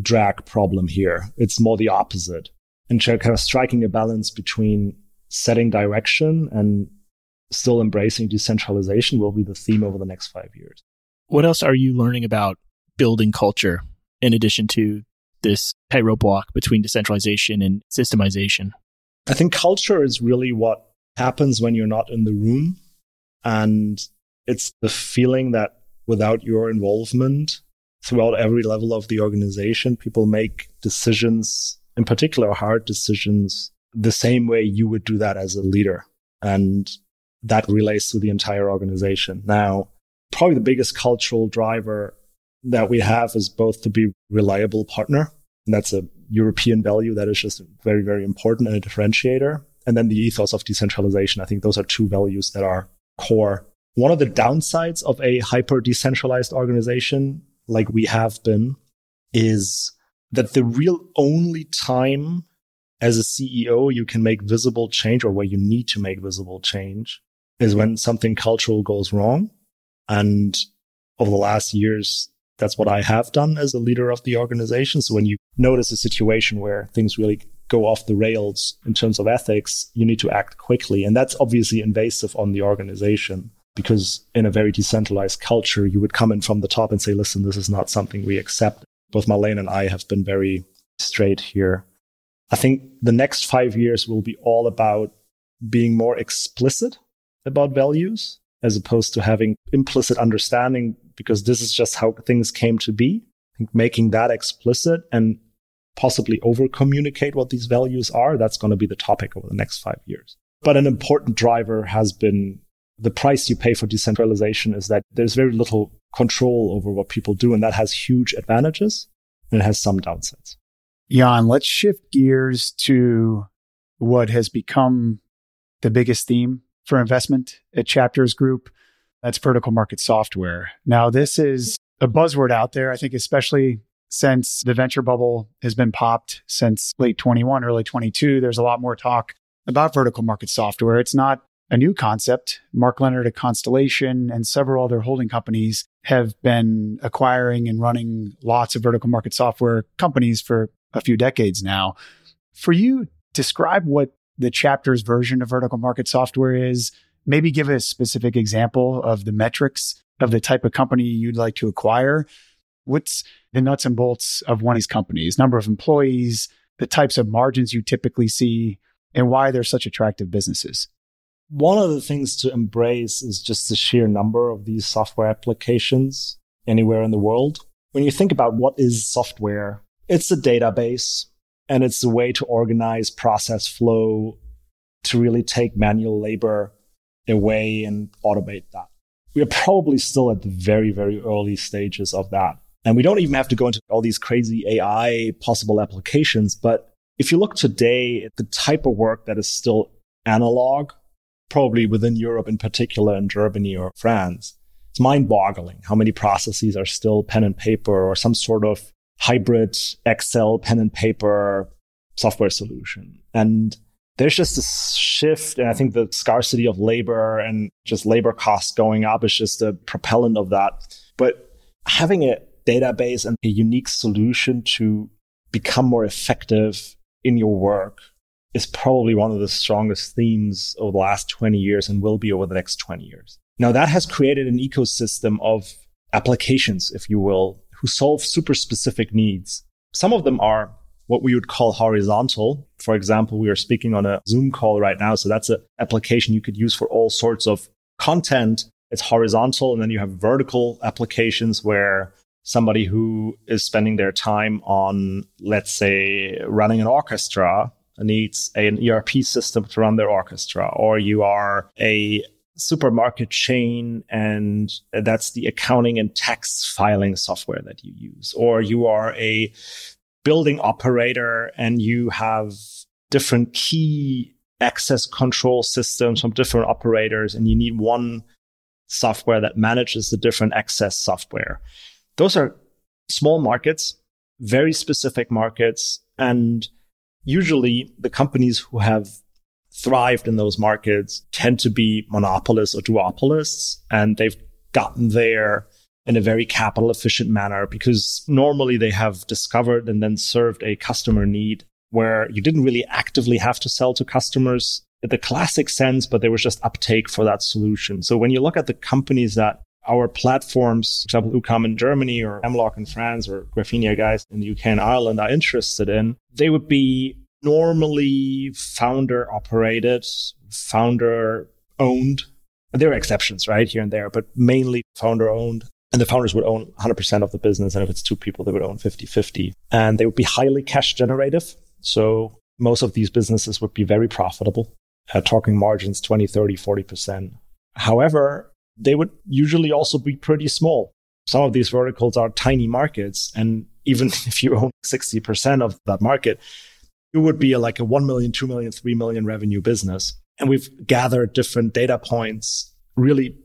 drag problem here. It's more the opposite. And kind of striking a balance between setting direction and still embracing decentralization will be the theme over the next five years. What else are you learning about building culture in addition to this tightrope walk between decentralization and systemization? I think culture is really what happens when you're not in the room. And it's the feeling that without your involvement throughout every level of the organization, people make decisions, in particular hard decisions, the same way you would do that as a leader. And that relates to the entire organization. Now, probably the biggest cultural driver that we have is both to be reliable partner. And that's a European value that is just very, very important and a differentiator. And then the ethos of decentralization. I think those are two values that are core. One of the downsides of a hyper decentralized organization like we have been is that the real only time as a CEO you can make visible change or where you need to make visible change is when something cultural goes wrong. And over the last years, that's what I have done as a leader of the organization. So when you notice a situation where things really go off the rails in terms of ethics, you need to act quickly. And that's obviously invasive on the organization because in a very decentralized culture, you would come in from the top and say, listen, this is not something we accept. Both Marlene and I have been very straight here. I think the next five years will be all about being more explicit about values as opposed to having implicit understanding because this is just how things came to be. I think making that explicit and possibly over communicate what these values are, that's going to be the topic over the next five years. But an important driver has been the price you pay for decentralization is that there's very little control over what people do. And that has huge advantages and it has some downsides. Jan, let's shift gears to what has become the biggest theme for investment at Chapters Group. That's vertical market software. Now, this is a buzzword out there, I think, especially since the venture bubble has been popped since late 21, early 22. There's a lot more talk about vertical market software. It's not a new concept. Mark Leonard at Constellation and several other holding companies have been acquiring and running lots of vertical market software companies for a few decades now. For you, describe what the chapters version of vertical market software is. Maybe give a specific example of the metrics of the type of company you'd like to acquire. What's the nuts and bolts of one of these companies? Number of employees, the types of margins you typically see, and why they're such attractive businesses. One of the things to embrace is just the sheer number of these software applications anywhere in the world. When you think about what is software, it's a database and it's a way to organize process flow to really take manual labor away and automate that. We are probably still at the very, very early stages of that. And we don't even have to go into all these crazy AI possible applications. But if you look today at the type of work that is still analog probably within Europe in particular, in Germany or France. It's mind boggling how many processes are still pen and paper or some sort of hybrid Excel pen and paper software solution. And there's just this shift. And I think the scarcity of labor and just labor costs going up is just a propellant of that. But having a database and a unique solution to become more effective in your work is probably one of the strongest themes over the last 20 years and will be over the next 20 years. Now that has created an ecosystem of applications, if you will, who solve super specific needs. Some of them are what we would call horizontal. For example, we are speaking on a Zoom call right now. So that's an application you could use for all sorts of content. It's horizontal. And then you have vertical applications where somebody who is spending their time on, let's say, running an orchestra needs an ERP system to run their orchestra, or you are a supermarket chain and that's the accounting and tax filing software that you use, or you are a building operator and you have different key access control systems from different operators and you need one software that manages the different access software. Those are small markets, very specific markets. And usually the companies who have thrived in those markets tend to be monopolists or duopolists. And they've gotten there in a very capital efficient manner because normally they have discovered and then served a customer need where you didn't really actively have to sell to customers in the classic sense, but there was just uptake for that solution. So when you look at the companies that our platforms, for example, UCAM in Germany or Mlock in France or Graphinia guys in the UK and Ireland are interested in, they would be normally founder operated, founder owned. There are exceptions, right? Here and there, but mainly founder owned and the founders would own 100% of the business. And if it's two people, they would own 50 50. And they would be highly cash generative. So most of these businesses would be very profitable, uh, talking margins 20, 30, 40%. However, they would usually also be pretty small. Some of these verticals are tiny markets. And even if you own 60% of that market, it would be like a 1 million, 2 million, 3 million revenue business. And we've gathered different data points, really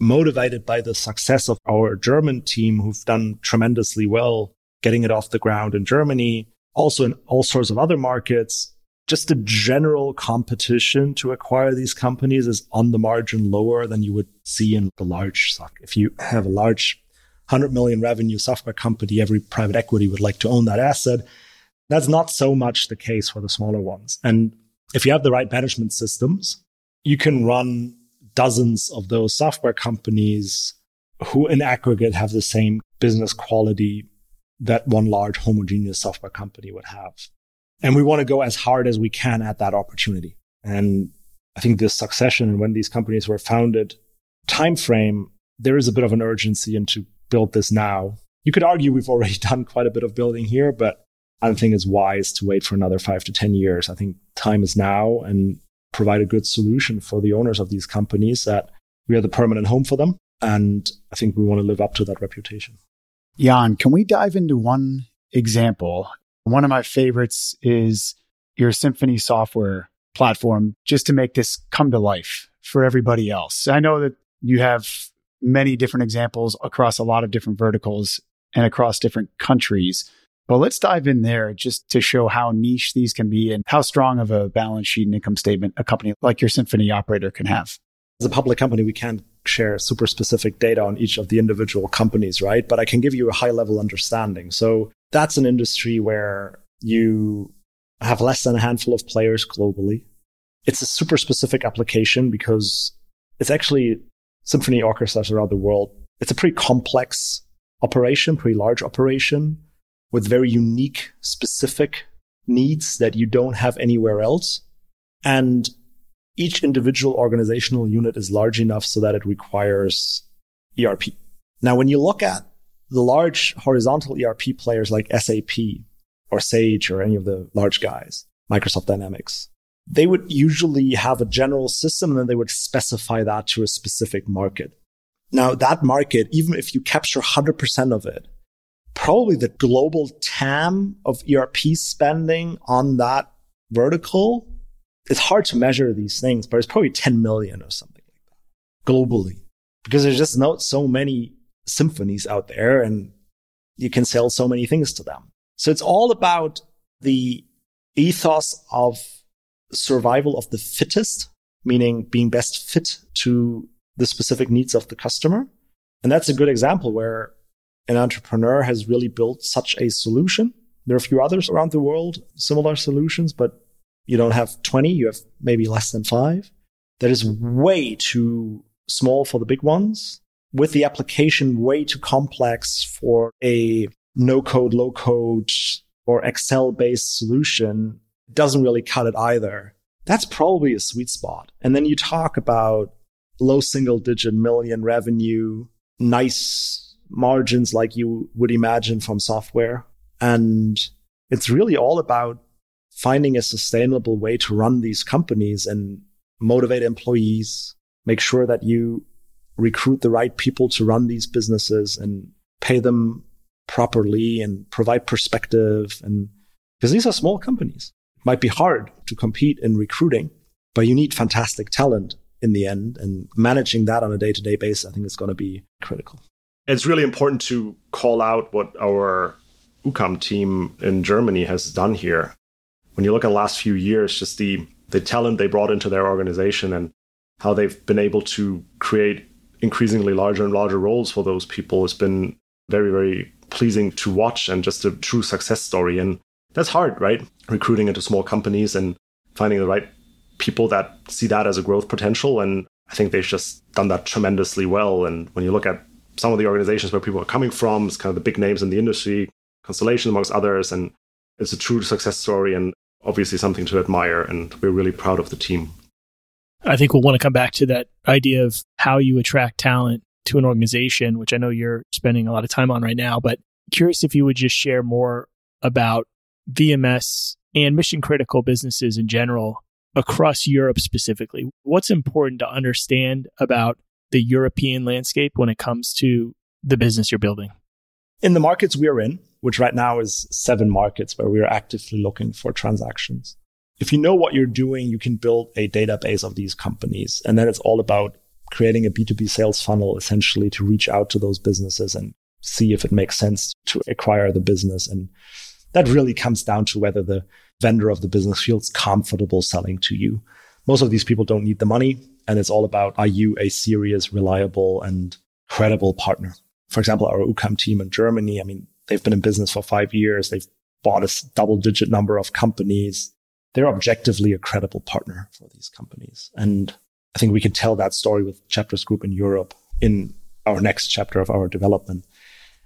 motivated by the success of our German team who've done tremendously well getting it off the ground in Germany, also in all sorts of other markets. Just the general competition to acquire these companies is on the margin lower than you would see in the large stock. If you have a large 100 million revenue software company, every private equity would like to own that asset. That's not so much the case for the smaller ones. And if you have the right management systems, you can run dozens of those software companies who in aggregate have the same business quality that one large homogeneous software company would have. And we want to go as hard as we can at that opportunity. And I think this succession and when these companies were founded time frame, there is a bit of an urgency into build this now. You could argue we've already done quite a bit of building here, but I don't think it's wise to wait for another five to 10 years. I think time is now and provide a good solution for the owners of these companies that we are the permanent home for them. And I think we want to live up to that reputation. Jan, can we dive into one example? One of my favorites is your Symphony software platform, just to make this come to life for everybody else. I know that you have many different examples across a lot of different verticals and across different countries. But let's dive in there just to show how niche these can be and how strong of a balance sheet and income statement a company like your Symphony operator can have. As a public company, we can't share super specific data on each of the individual companies, right? But I can give you a high level understanding. So that's an industry where you have less than a handful of players globally. It's a super specific application because it's actually symphony orchestras around the world. It's a pretty complex operation, pretty large operation with very unique, specific needs that you don't have anywhere else. And each individual organizational unit is large enough so that it requires ERP. Now, when you look at the large horizontal ERP players like SAP or Sage or any of the large guys, Microsoft Dynamics, they would usually have a general system and then they would specify that to a specific market. Now, that market, even if you capture 100% of it, probably the global TAM of ERP spending on that vertical. It's hard to measure these things, but it's probably 10 million or something like that globally because there's just not so many symphonies out there and you can sell so many things to them. So it's all about the ethos of survival of the fittest, meaning being best fit to the specific needs of the customer. And that's a good example where an entrepreneur has really built such a solution. There are a few others around the world, similar solutions, but you don't have 20, you have maybe less than five. That is way too small for the big ones, with the application way too complex for a no code, low code, or Excel based solution. It doesn't really cut it either. That's probably a sweet spot. And then you talk about low single digit million revenue, nice margins like you would imagine from software. And it's really all about finding a sustainable way to run these companies and motivate employees, make sure that you recruit the right people to run these businesses and pay them properly and provide perspective. And because these are small companies, it might be hard to compete in recruiting, but you need fantastic talent in the end. And managing that on a day to day basis, I think is going to be critical. It's really important to call out what our UCAM team in Germany has done here. When you look at the last few years, just the, the talent they brought into their organization and how they've been able to create increasingly larger and larger roles for those people has been very, very pleasing to watch and just a true success story. And that's hard, right? Recruiting into small companies and finding the right people that see that as a growth potential. And I think they've just done that tremendously well. And when you look at some of the organizations where people are coming from, it's kind of the big names in the industry, Constellation amongst others, and it's a true success story and obviously something to admire. And we're really proud of the team. I think we'll want to come back to that idea of how you attract talent to an organization, which I know you're spending a lot of time on right now, but curious if you would just share more about VMS and mission critical businesses in general across Europe specifically. What's important to understand about the European landscape when it comes to the business you're building? In the markets we are in, which right now is seven markets where we are actively looking for transactions. If you know what you're doing, you can build a database of these companies. And then it's all about creating a B2B sales funnel essentially to reach out to those businesses and see if it makes sense to acquire the business. And that really comes down to whether the vendor of the business feels comfortable selling to you. Most of these people don't need the money. And it's all about are you a serious, reliable, and credible partner? For example, our UCAM team in Germany, I mean, they've been in business for five years. They've bought a double digit number of companies. They're objectively a credible partner for these companies. And I think we can tell that story with Chapters Group in Europe in our next chapter of our development.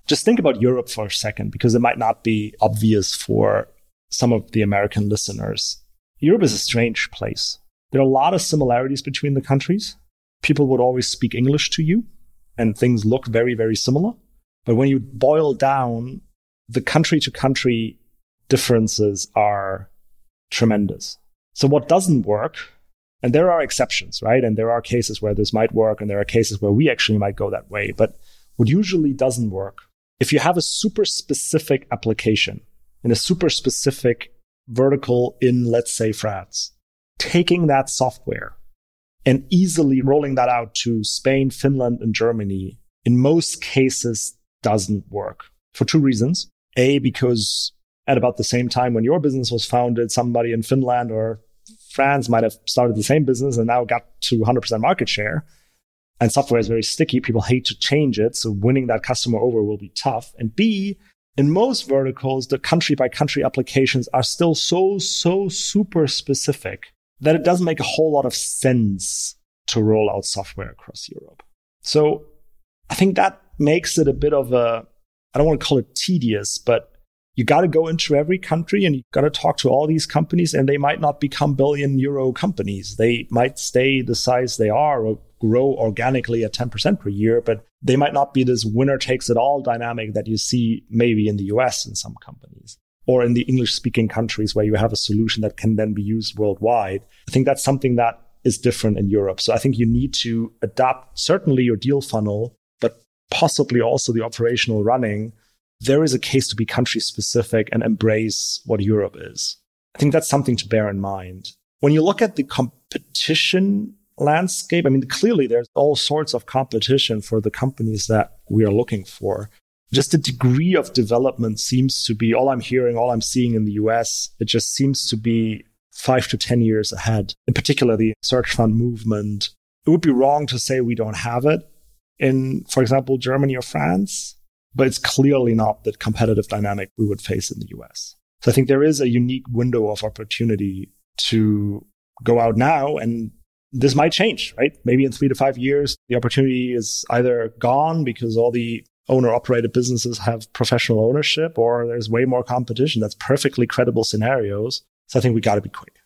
Just think about Europe for a second, because it might not be obvious for some of the American listeners. Europe is a strange place. There are a lot of similarities between the countries. People would always speak English to you, and things look very, very similar. But when you boil down, the country to country differences are tremendous. So, what doesn't work, and there are exceptions, right? And there are cases where this might work, and there are cases where we actually might go that way. But what usually doesn't work, if you have a super specific application in a super specific vertical in, let's say, France, taking that software and easily rolling that out to Spain, Finland, and Germany in most cases doesn't work for two reasons. A, because at about the same time when your business was founded, somebody in Finland or France might have started the same business and now got to 100% market share. And software is very sticky. People hate to change it. So winning that customer over will be tough. And B, in most verticals, the country by country applications are still so, so super specific that it doesn't make a whole lot of sense to roll out software across Europe. So I think that makes it a bit of a, I don't want to call it tedious, but you got to go into every country and you got to talk to all these companies and they might not become billion euro companies. They might stay the size they are or grow organically at 10% per year, but they might not be this winner takes it all dynamic that you see maybe in the US in some companies or in the English speaking countries where you have a solution that can then be used worldwide. I think that's something that is different in Europe. So I think you need to adapt certainly your deal funnel, but possibly also the operational running. There is a case to be country specific and embrace what Europe is. I think that's something to bear in mind. When you look at the competition landscape, I mean, clearly there's all sorts of competition for the companies that we are looking for. Just the degree of development seems to be all I'm hearing, all I'm seeing in the US. It just seems to be five to 10 years ahead, in particular the search fund movement. It would be wrong to say we don't have it in, for example, Germany or France, but it's clearly not the competitive dynamic we would face in the US. So I think there is a unique window of opportunity to go out now and this might change, right? Maybe in three to five years, the opportunity is either gone because all the owner operated businesses have professional ownership or there's way more competition. That's perfectly credible scenarios. So I think we got to be quick.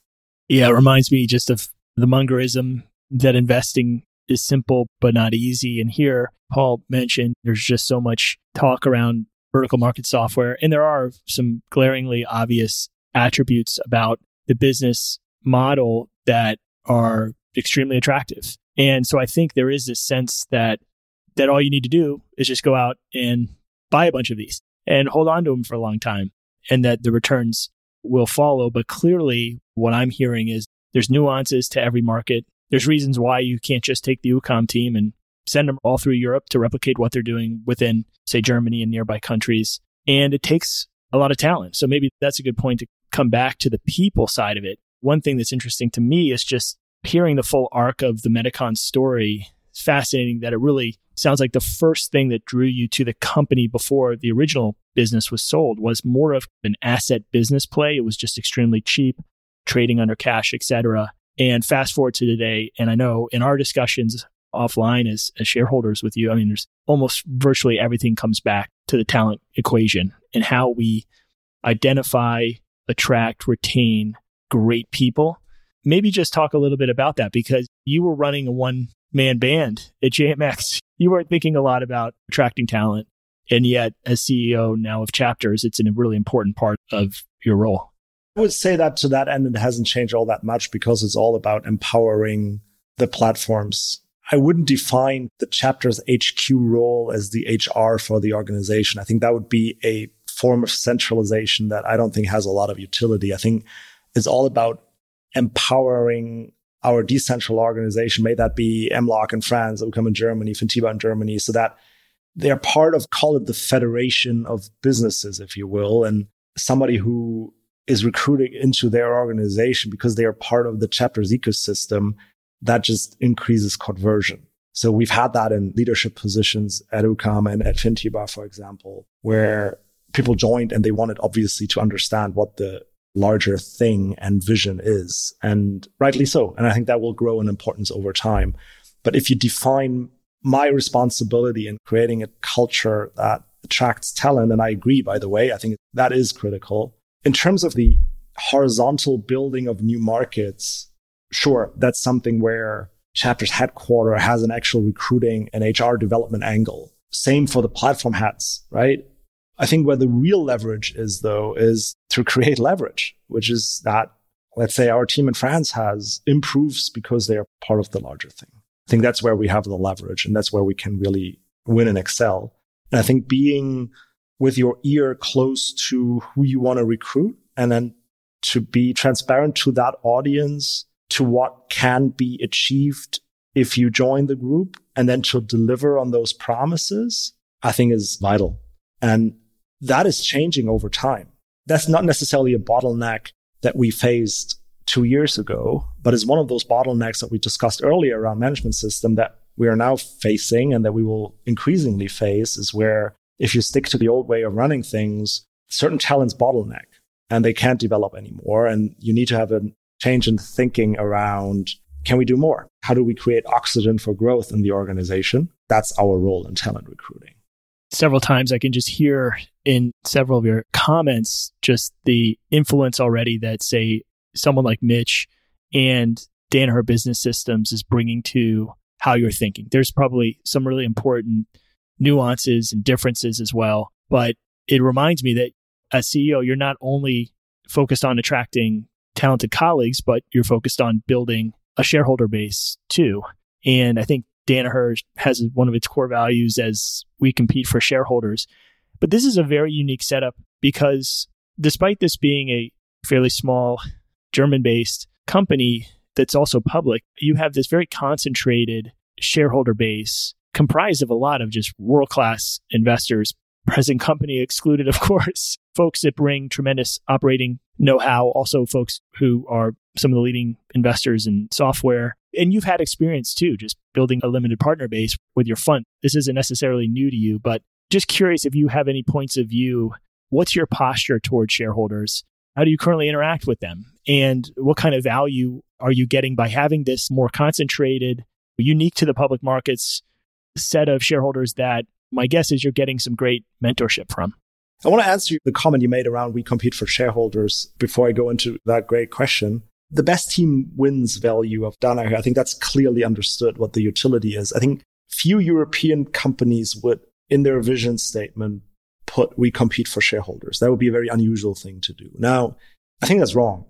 Yeah, it reminds me just of the Mungerism that investing is simple but not easy. And here, Paul mentioned there's just so much talk around vertical market software. And there are some glaringly obvious attributes about the business model that are extremely attractive. And so I think there is this sense that that all you need to do is just go out and buy a bunch of these and hold on to them for a long time and that the returns will follow. But clearly what I'm hearing is there's nuances to every market. There's reasons why you can't just take the UCOM team and send them all through Europe to replicate what they're doing within, say, Germany and nearby countries. And it takes a lot of talent. So maybe that's a good point to come back to the people side of it. One thing that's interesting to me is just hearing the full arc of the Mediqon story. It's fascinating that it really sounds like the first thing that drew you to the company before the original business was sold was more of an asset business play. It was just extremely cheap, trading under cash, etc. And fast forward to today, and I know in our discussions offline as, as shareholders with you, I mean, there's almost virtually everything comes back to the talent equation and how we identify, attract, retain great people. Maybe just talk a little bit about that because you were running a one man band at JMX. You weren't thinking a lot about attracting talent. And yet, as CEO now of chapters, it's a really important part of your role. I would say that to that end, it hasn't changed all that much because it's all about empowering the platforms. I wouldn't define the chapter's HQ role as the HR for the organization. I think that would be a form of centralization that I don't think has a lot of utility. I think it's all about empowering our decentral organization, may that be MLOC in France, come in Germany, Fintiba in Germany, so that they're part of, call it the federation of businesses, if you will, and somebody who is recruiting into their organization because they are part of the chapter's ecosystem, that just increases conversion. So we've had that in leadership positions at UCOM and at Fintiba, for example, where people joined and they wanted obviously to understand what the larger thing and vision is. And rightly so. And I think that will grow in importance over time. But if you define my responsibility in creating a culture that attracts talent, and I agree, by the way, I think that is critical. In terms of the horizontal building of new markets, sure, that's something where Chapter's headquarter has an actual recruiting and HR development angle. Same for the platform hats, right? I think where the real leverage is though is to create leverage, which is that let's say our team in France has improves because they are part of the larger thing. I think that's where we have the leverage and that's where we can really win and excel. And I think being with your ear close to who you want to recruit and then to be transparent to that audience, to what can be achieved if you join the group and then to deliver on those promises, I think is vital. And that is changing over time. That's not necessarily a bottleneck that we faced two years ago, but is one of those bottlenecks that we discussed earlier around management system that we are now facing and that we will increasingly face is where if you stick to the old way of running things, certain talents bottleneck and they can't develop anymore. And you need to have a change in thinking around can we do more? How do we create oxygen for growth in the organization? That's our role in talent recruiting several times I can just hear in several of your comments just the influence already that say someone like Mitch and Danaher Business Systems is bringing to how you're thinking. There's probably some really important nuances and differences as well, but it reminds me that as CEO, you're not only focused on attracting talented colleagues, but you're focused on building a shareholder base too. And I think Danaher has one of its core values as we compete for shareholders. But this is a very unique setup because despite this being a fairly small German based company that's also public, you have this very concentrated shareholder base comprised of a lot of just world class investors, present company excluded, of course, folks that bring tremendous operating know how, also folks who are some of the leading investors in software. And you've had experience too, just building a limited partner base with your fund. This isn't necessarily new to you, but just curious if you have any points of view. What's your posture towards shareholders? How do you currently interact with them? And what kind of value are you getting by having this more concentrated, unique to the public markets set of shareholders that my guess is you're getting some great mentorship from? I want to answer the comment you made around we compete for shareholders before I go into that great question. The best team wins value of Danaher. I think that's clearly understood what the utility is. I think few European companies would, in their vision statement, put we compete for shareholders. That would be a very unusual thing to do. Now, I think that's wrong.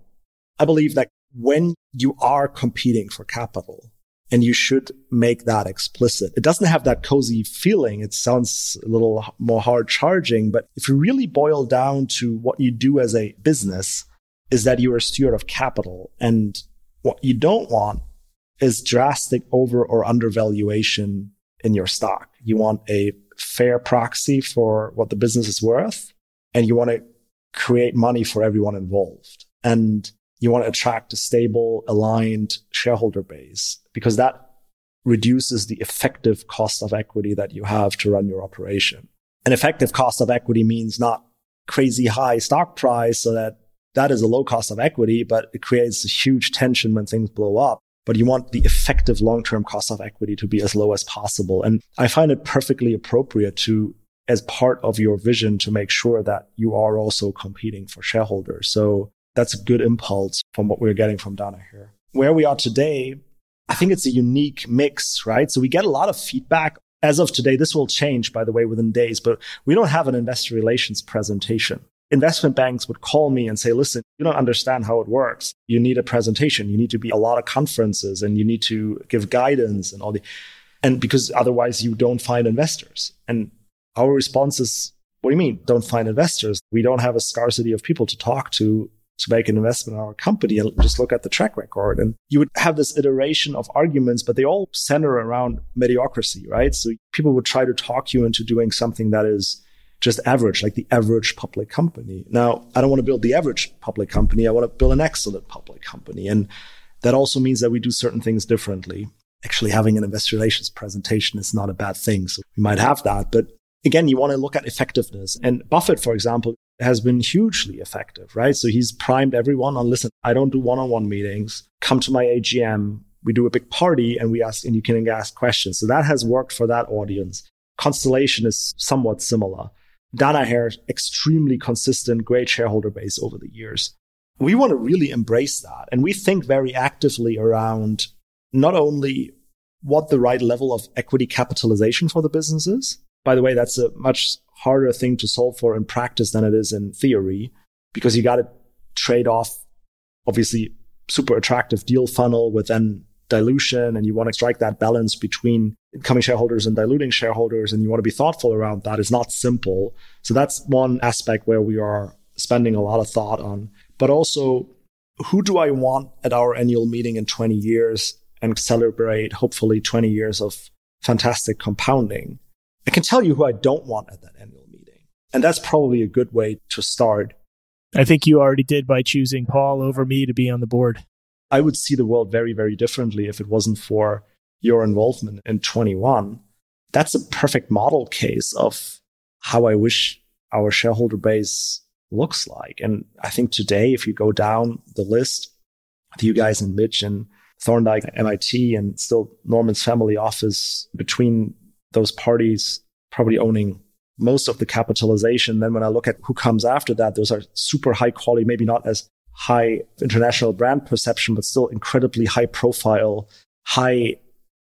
I believe that when you are competing for capital, and you should make that explicit. It doesn't have that cozy feeling. It sounds a little more hard charging, but if you really boil down to what you do as a business is that you're a steward of capital. And what you don't want is drastic over or undervaluation in your stock. You want a fair proxy for what the business is worth and you want to create money for everyone involved. And you want to attract a stable, aligned shareholder base because that reduces the effective cost of equity that you have to run your operation. An effective cost of equity means not crazy high stock price so that that is a low cost of equity, but it creates a huge tension when things blow up. But you want the effective long-term cost of equity to be as low as possible. And I find it perfectly appropriate to, as part of your vision, to make sure that you are also competing for shareholders. So that's a good impulse from what we're getting from Danaher. Where we are today, I think it's a unique mix, right? So we get a lot of feedback. As of today, this will change, by the way, within days, but we don't have an investor relations presentation. Investment banks would call me and say, listen, you don't understand how it works. You need a presentation. You need to be a lot of conferences and you need to give guidance and all the, and because otherwise you don't find investors. And our response is, what do you mean? Don't find investors. We don't have a scarcity of people to talk to to make an investment in our company and just look at the track record. And you would have this iteration of arguments, but they all center around mediocrity, right? So people would try to talk you into doing something that is just average, like the average public company. Now, I don't want to build the average public company. I want to build an excellent public company. And that also means that we do certain things differently. Actually, having an investor relations presentation is not a bad thing. So we might have that, but again, you want to look at effectiveness. And Buffett, for example, has been hugely effective, right? So he's primed everyone on listen, I don't do one on one meetings. Come to my AGM. We do a big party and we ask, and you can ask questions. So that has worked for that audience. Constellation is somewhat similar. Danaher, extremely consistent, great shareholder base over the years. We want to really embrace that. And we think very actively around not only what the right level of equity capitalization for the business is. By the way, that's a much harder thing to solve for in practice than it is in theory because you got to trade off obviously super attractive deal funnel with then dilution and you want to strike that balance between incoming shareholders and diluting shareholders and you want to be thoughtful around that is not simple so that's one aspect where we are spending a lot of thought on but also who do i want at our annual meeting in 20 years and celebrate hopefully 20 years of fantastic compounding I can tell you who I don't want at that annual meeting. And that's probably a good way to start. I think you already did by choosing Paul over me to be on the board. I would see the world very, very differently if it wasn't for your involvement in 21. That's a perfect model case of how I wish our shareholder base looks like. And I think today, if you go down the list, with you guys and Mitch and Thorndike, MIT, and still Norman's family office between those parties probably owning most of the capitalization. Then when I look at who comes after that, those are super high quality, maybe not as high international brand perception, but still incredibly high profile, high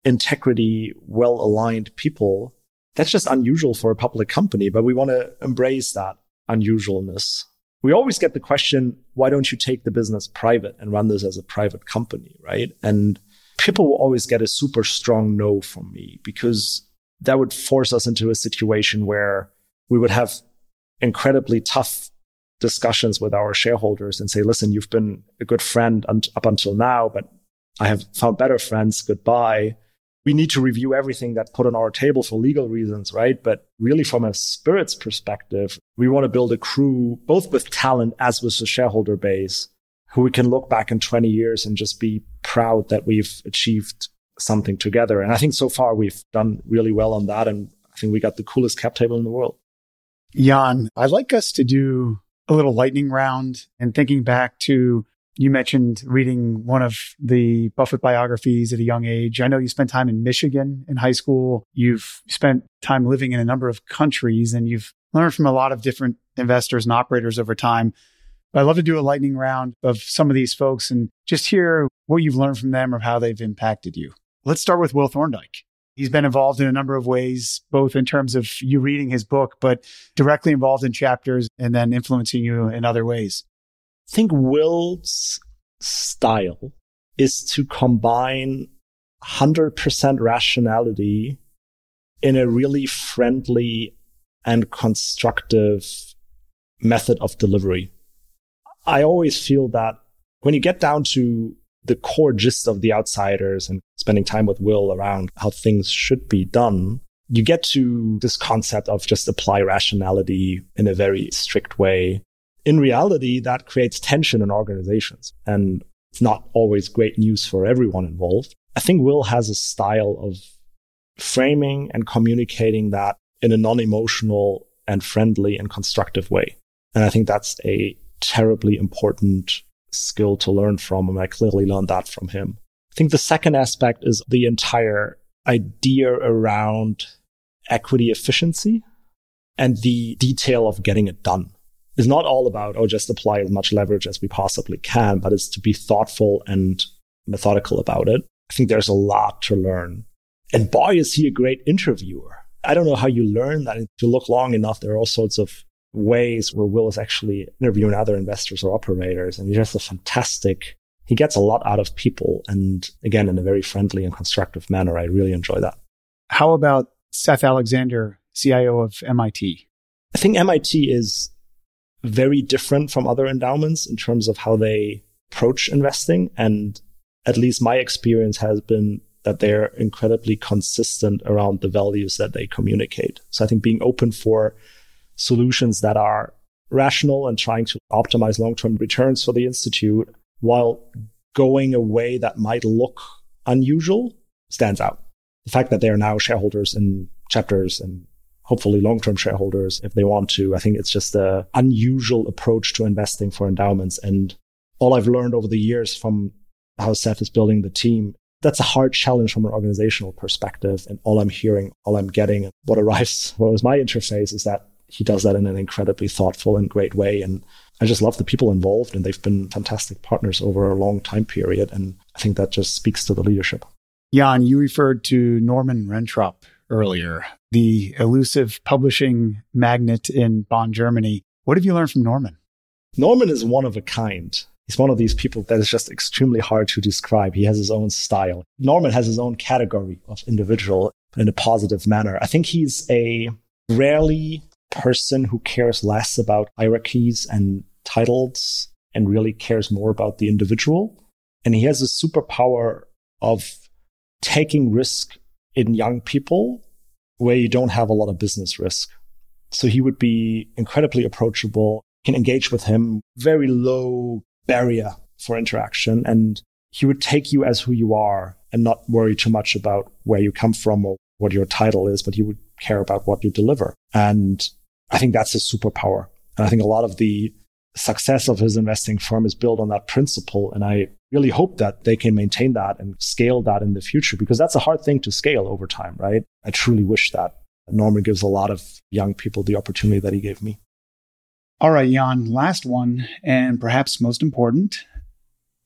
integrity, well aligned people. That's just unusual for a public company, but we want to embrace that unusualness. We always get the question, why don't you take the business private and run this as a private company? Right. And people will always get a super strong no from me because that would force us into a situation where we would have incredibly tough discussions with our shareholders and say, listen, you've been a good friend up until now, but I have found better friends. Goodbye. we need to review everything that's put on our table for legal reasons, right? But really, from a spirits perspective, we want to build a crew, both with talent as with the shareholder base, who we can look back in 20 years and just be proud that we've achieved something together. And I think so far we've done really well on that. And I think we got the coolest cap table in the world. Jan, I'd like us to do a little lightning round and thinking back to you mentioned reading one of the Buffett biographies at a young age. I know you spent time in Michigan in high school. You've spent time living in a number of countries and you've learned from a lot of different investors and operators over time. But I'd love to do a lightning round of some of these folks and just hear what you've learned from them or how they've impacted you. Let's start with Will Thorndike. He's been involved in a number of ways, both in terms of you reading his book, but directly involved in chapters and then influencing you in other ways. I think Will's style is to combine 100% rationality in a really friendly and constructive method of delivery. I always feel that when you get down to the core gist of the outsiders and spending time with Will around how things should be done, you get to this concept of just apply rationality in a very strict way. In reality, that creates tension in organizations and it's not always great news for everyone involved. I think Will has a style of framing and communicating that in a non-emotional and friendly and constructive way. And I think that's a terribly important skill to learn from. And I clearly learned that from him. I think the second aspect is the entire idea around equity efficiency and the detail of getting it done. It's not all about, oh, just apply as much leverage as we possibly can, but it's to be thoughtful and methodical about it. I think there's a lot to learn. And boy, is he a great interviewer. I don't know how you learn that. If you look long enough, there are all sorts of ways where Will is actually interviewing other investors or operators. And he's just a fantastic, he gets a lot out of people. And again, in a very friendly and constructive manner. I really enjoy that. How about Seth Alexander, CIO of MIT? I think MIT is very different from other endowments in terms of how they approach investing. And at least my experience has been that they're incredibly consistent around the values that they communicate. So I think being open for solutions that are rational and trying to optimize long-term returns for the institute while going a way that might look unusual stands out. The fact that they are now shareholders in chapters and hopefully long-term shareholders if they want to. I think it's just a unusual approach to investing for endowments. And all I've learned over the years from how Seth is building the team, that's a hard challenge from an organizational perspective. And all I'm hearing, all I'm getting, what arrives, what was my interface is that he does that in an incredibly thoughtful and great way. And I just love the people involved, and they've been fantastic partners over a long time period. And I think that just speaks to the leadership. Jan, you referred to Norman Rentrop earlier, the elusive publishing magnate in Bonn, Germany. What have you learned from Norman? Norman is one of a kind. He's one of these people that is just extremely hard to describe. He has his own style. Norman has his own category of individual in a positive manner. I think he's a rarely person who cares less about hierarchies and titles and really cares more about the individual. And he has a superpower of taking risk in young people where you don't have a lot of business risk. So he would be incredibly approachable, can engage with him, very low barrier for interaction. And he would take you as who you are and not worry too much about where you come from or what your title is, but he would care about what you deliver. And I think that's a superpower. And I think a lot of the success of his investing firm is built on that principle. And I really hope that they can maintain that and scale that in the future because that's a hard thing to scale over time, right? I truly wish that Norman gives a lot of young people the opportunity that he gave me. All right, Jan, last one, and perhaps most important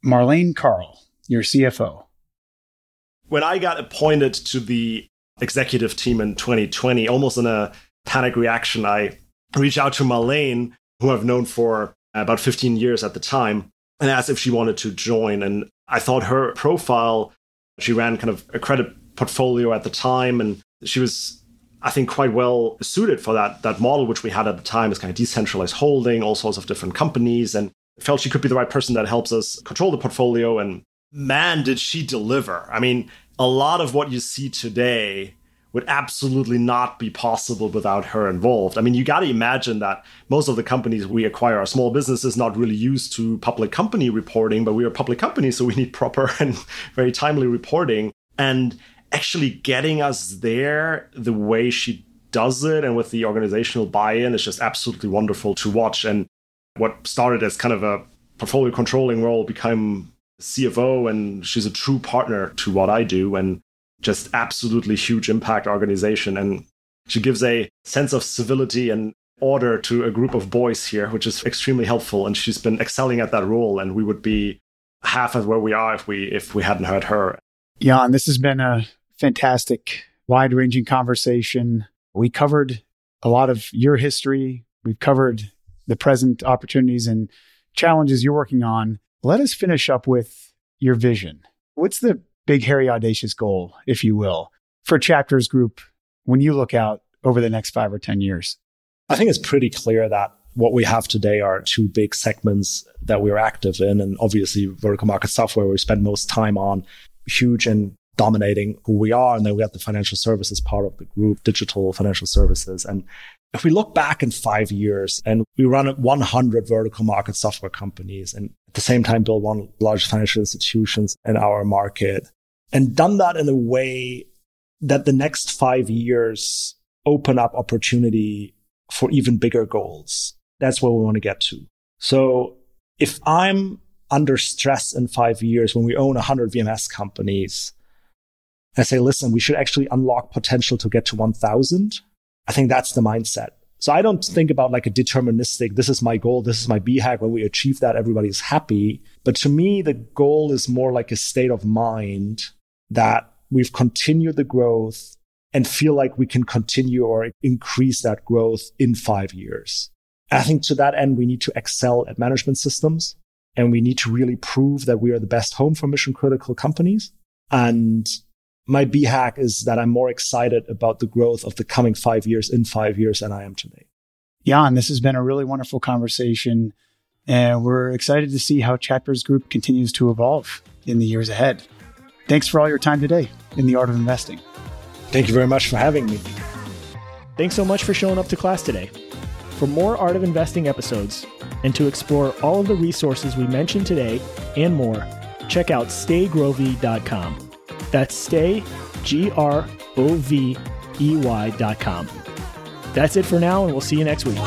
Marlene Carl, your CFO. When I got appointed to the executive team in 2020, almost in a panic reaction, I reached out to Marlene, who I've known for uh, about 15 years at the time, and asked if she wanted to join. And I thought her profile, she ran kind of a credit portfolio at the time, and she was, I think, quite well suited for that, that model, which we had at the time is kind of decentralized holding, all sorts of different companies, and felt she could be the right person that helps us control the portfolio. And man, did she deliver. I mean, a lot of what you see today would absolutely not be possible without her involved. I mean, you got to imagine that most of the companies we acquire are small businesses, not really used to public company reporting, but we are a public company, so we need proper and very timely reporting. And actually getting us there the way she does it and with the organizational buy in is just absolutely wonderful to watch. And what started as kind of a portfolio controlling role became CFO, and she's a true partner to what I do. And just absolutely huge impact organization. And she gives a sense of civility and order to a group of boys here, which is extremely helpful. And she's been excelling at that role. And we would be half of where we are if we if we hadn't heard her. Jan, this has been a fantastic, wide-ranging conversation. We covered a lot of your history. We've covered the present opportunities and challenges you're working on. Let us finish up with your vision. What's the big, hairy, audacious goal, if you will, for Chapters Group when you look out over the next five or 10 years? I think it's pretty clear that what we have today are two big segments that we're active in. And obviously, vertical market software, we spend most time on, huge and dominating who we are. And then we have the financial services part of the group, digital financial services. And if we look back in five years and we run 100 vertical market software companies and at the same time build one large financial institutions in our market, and done that in a way that the next five years open up opportunity for even bigger goals. That's where we want to get to. So if I'm under stress in five years when we own 100 VMS companies, I say, listen, we should actually unlock potential to get to 1000. I think that's the mindset. So I don't think about like a deterministic, this is my goal, this is my BHAG. When we achieve that, everybody's happy. But to me, the goal is more like a state of mind that we've continued the growth and feel like we can continue or increase that growth in five years. I think to that end, we need to excel at management systems and we need to really prove that we are the best home for mission critical companies. And my BHAG is that I'm more excited about the growth of the coming five years in five years than I am today. Jan, this has been a really wonderful conversation. And we're excited to see how Chapters Group continues to evolve in the years ahead. Thanks for all your time today in the art of investing. Thank you very much for having me. Thanks so much for showing up to class today. For more Art of Investing episodes and to explore all of the resources we mentioned today and more, check out staygrovey.com. That's stay, G R O V E Y.com. That's it for now, and we'll see you next week.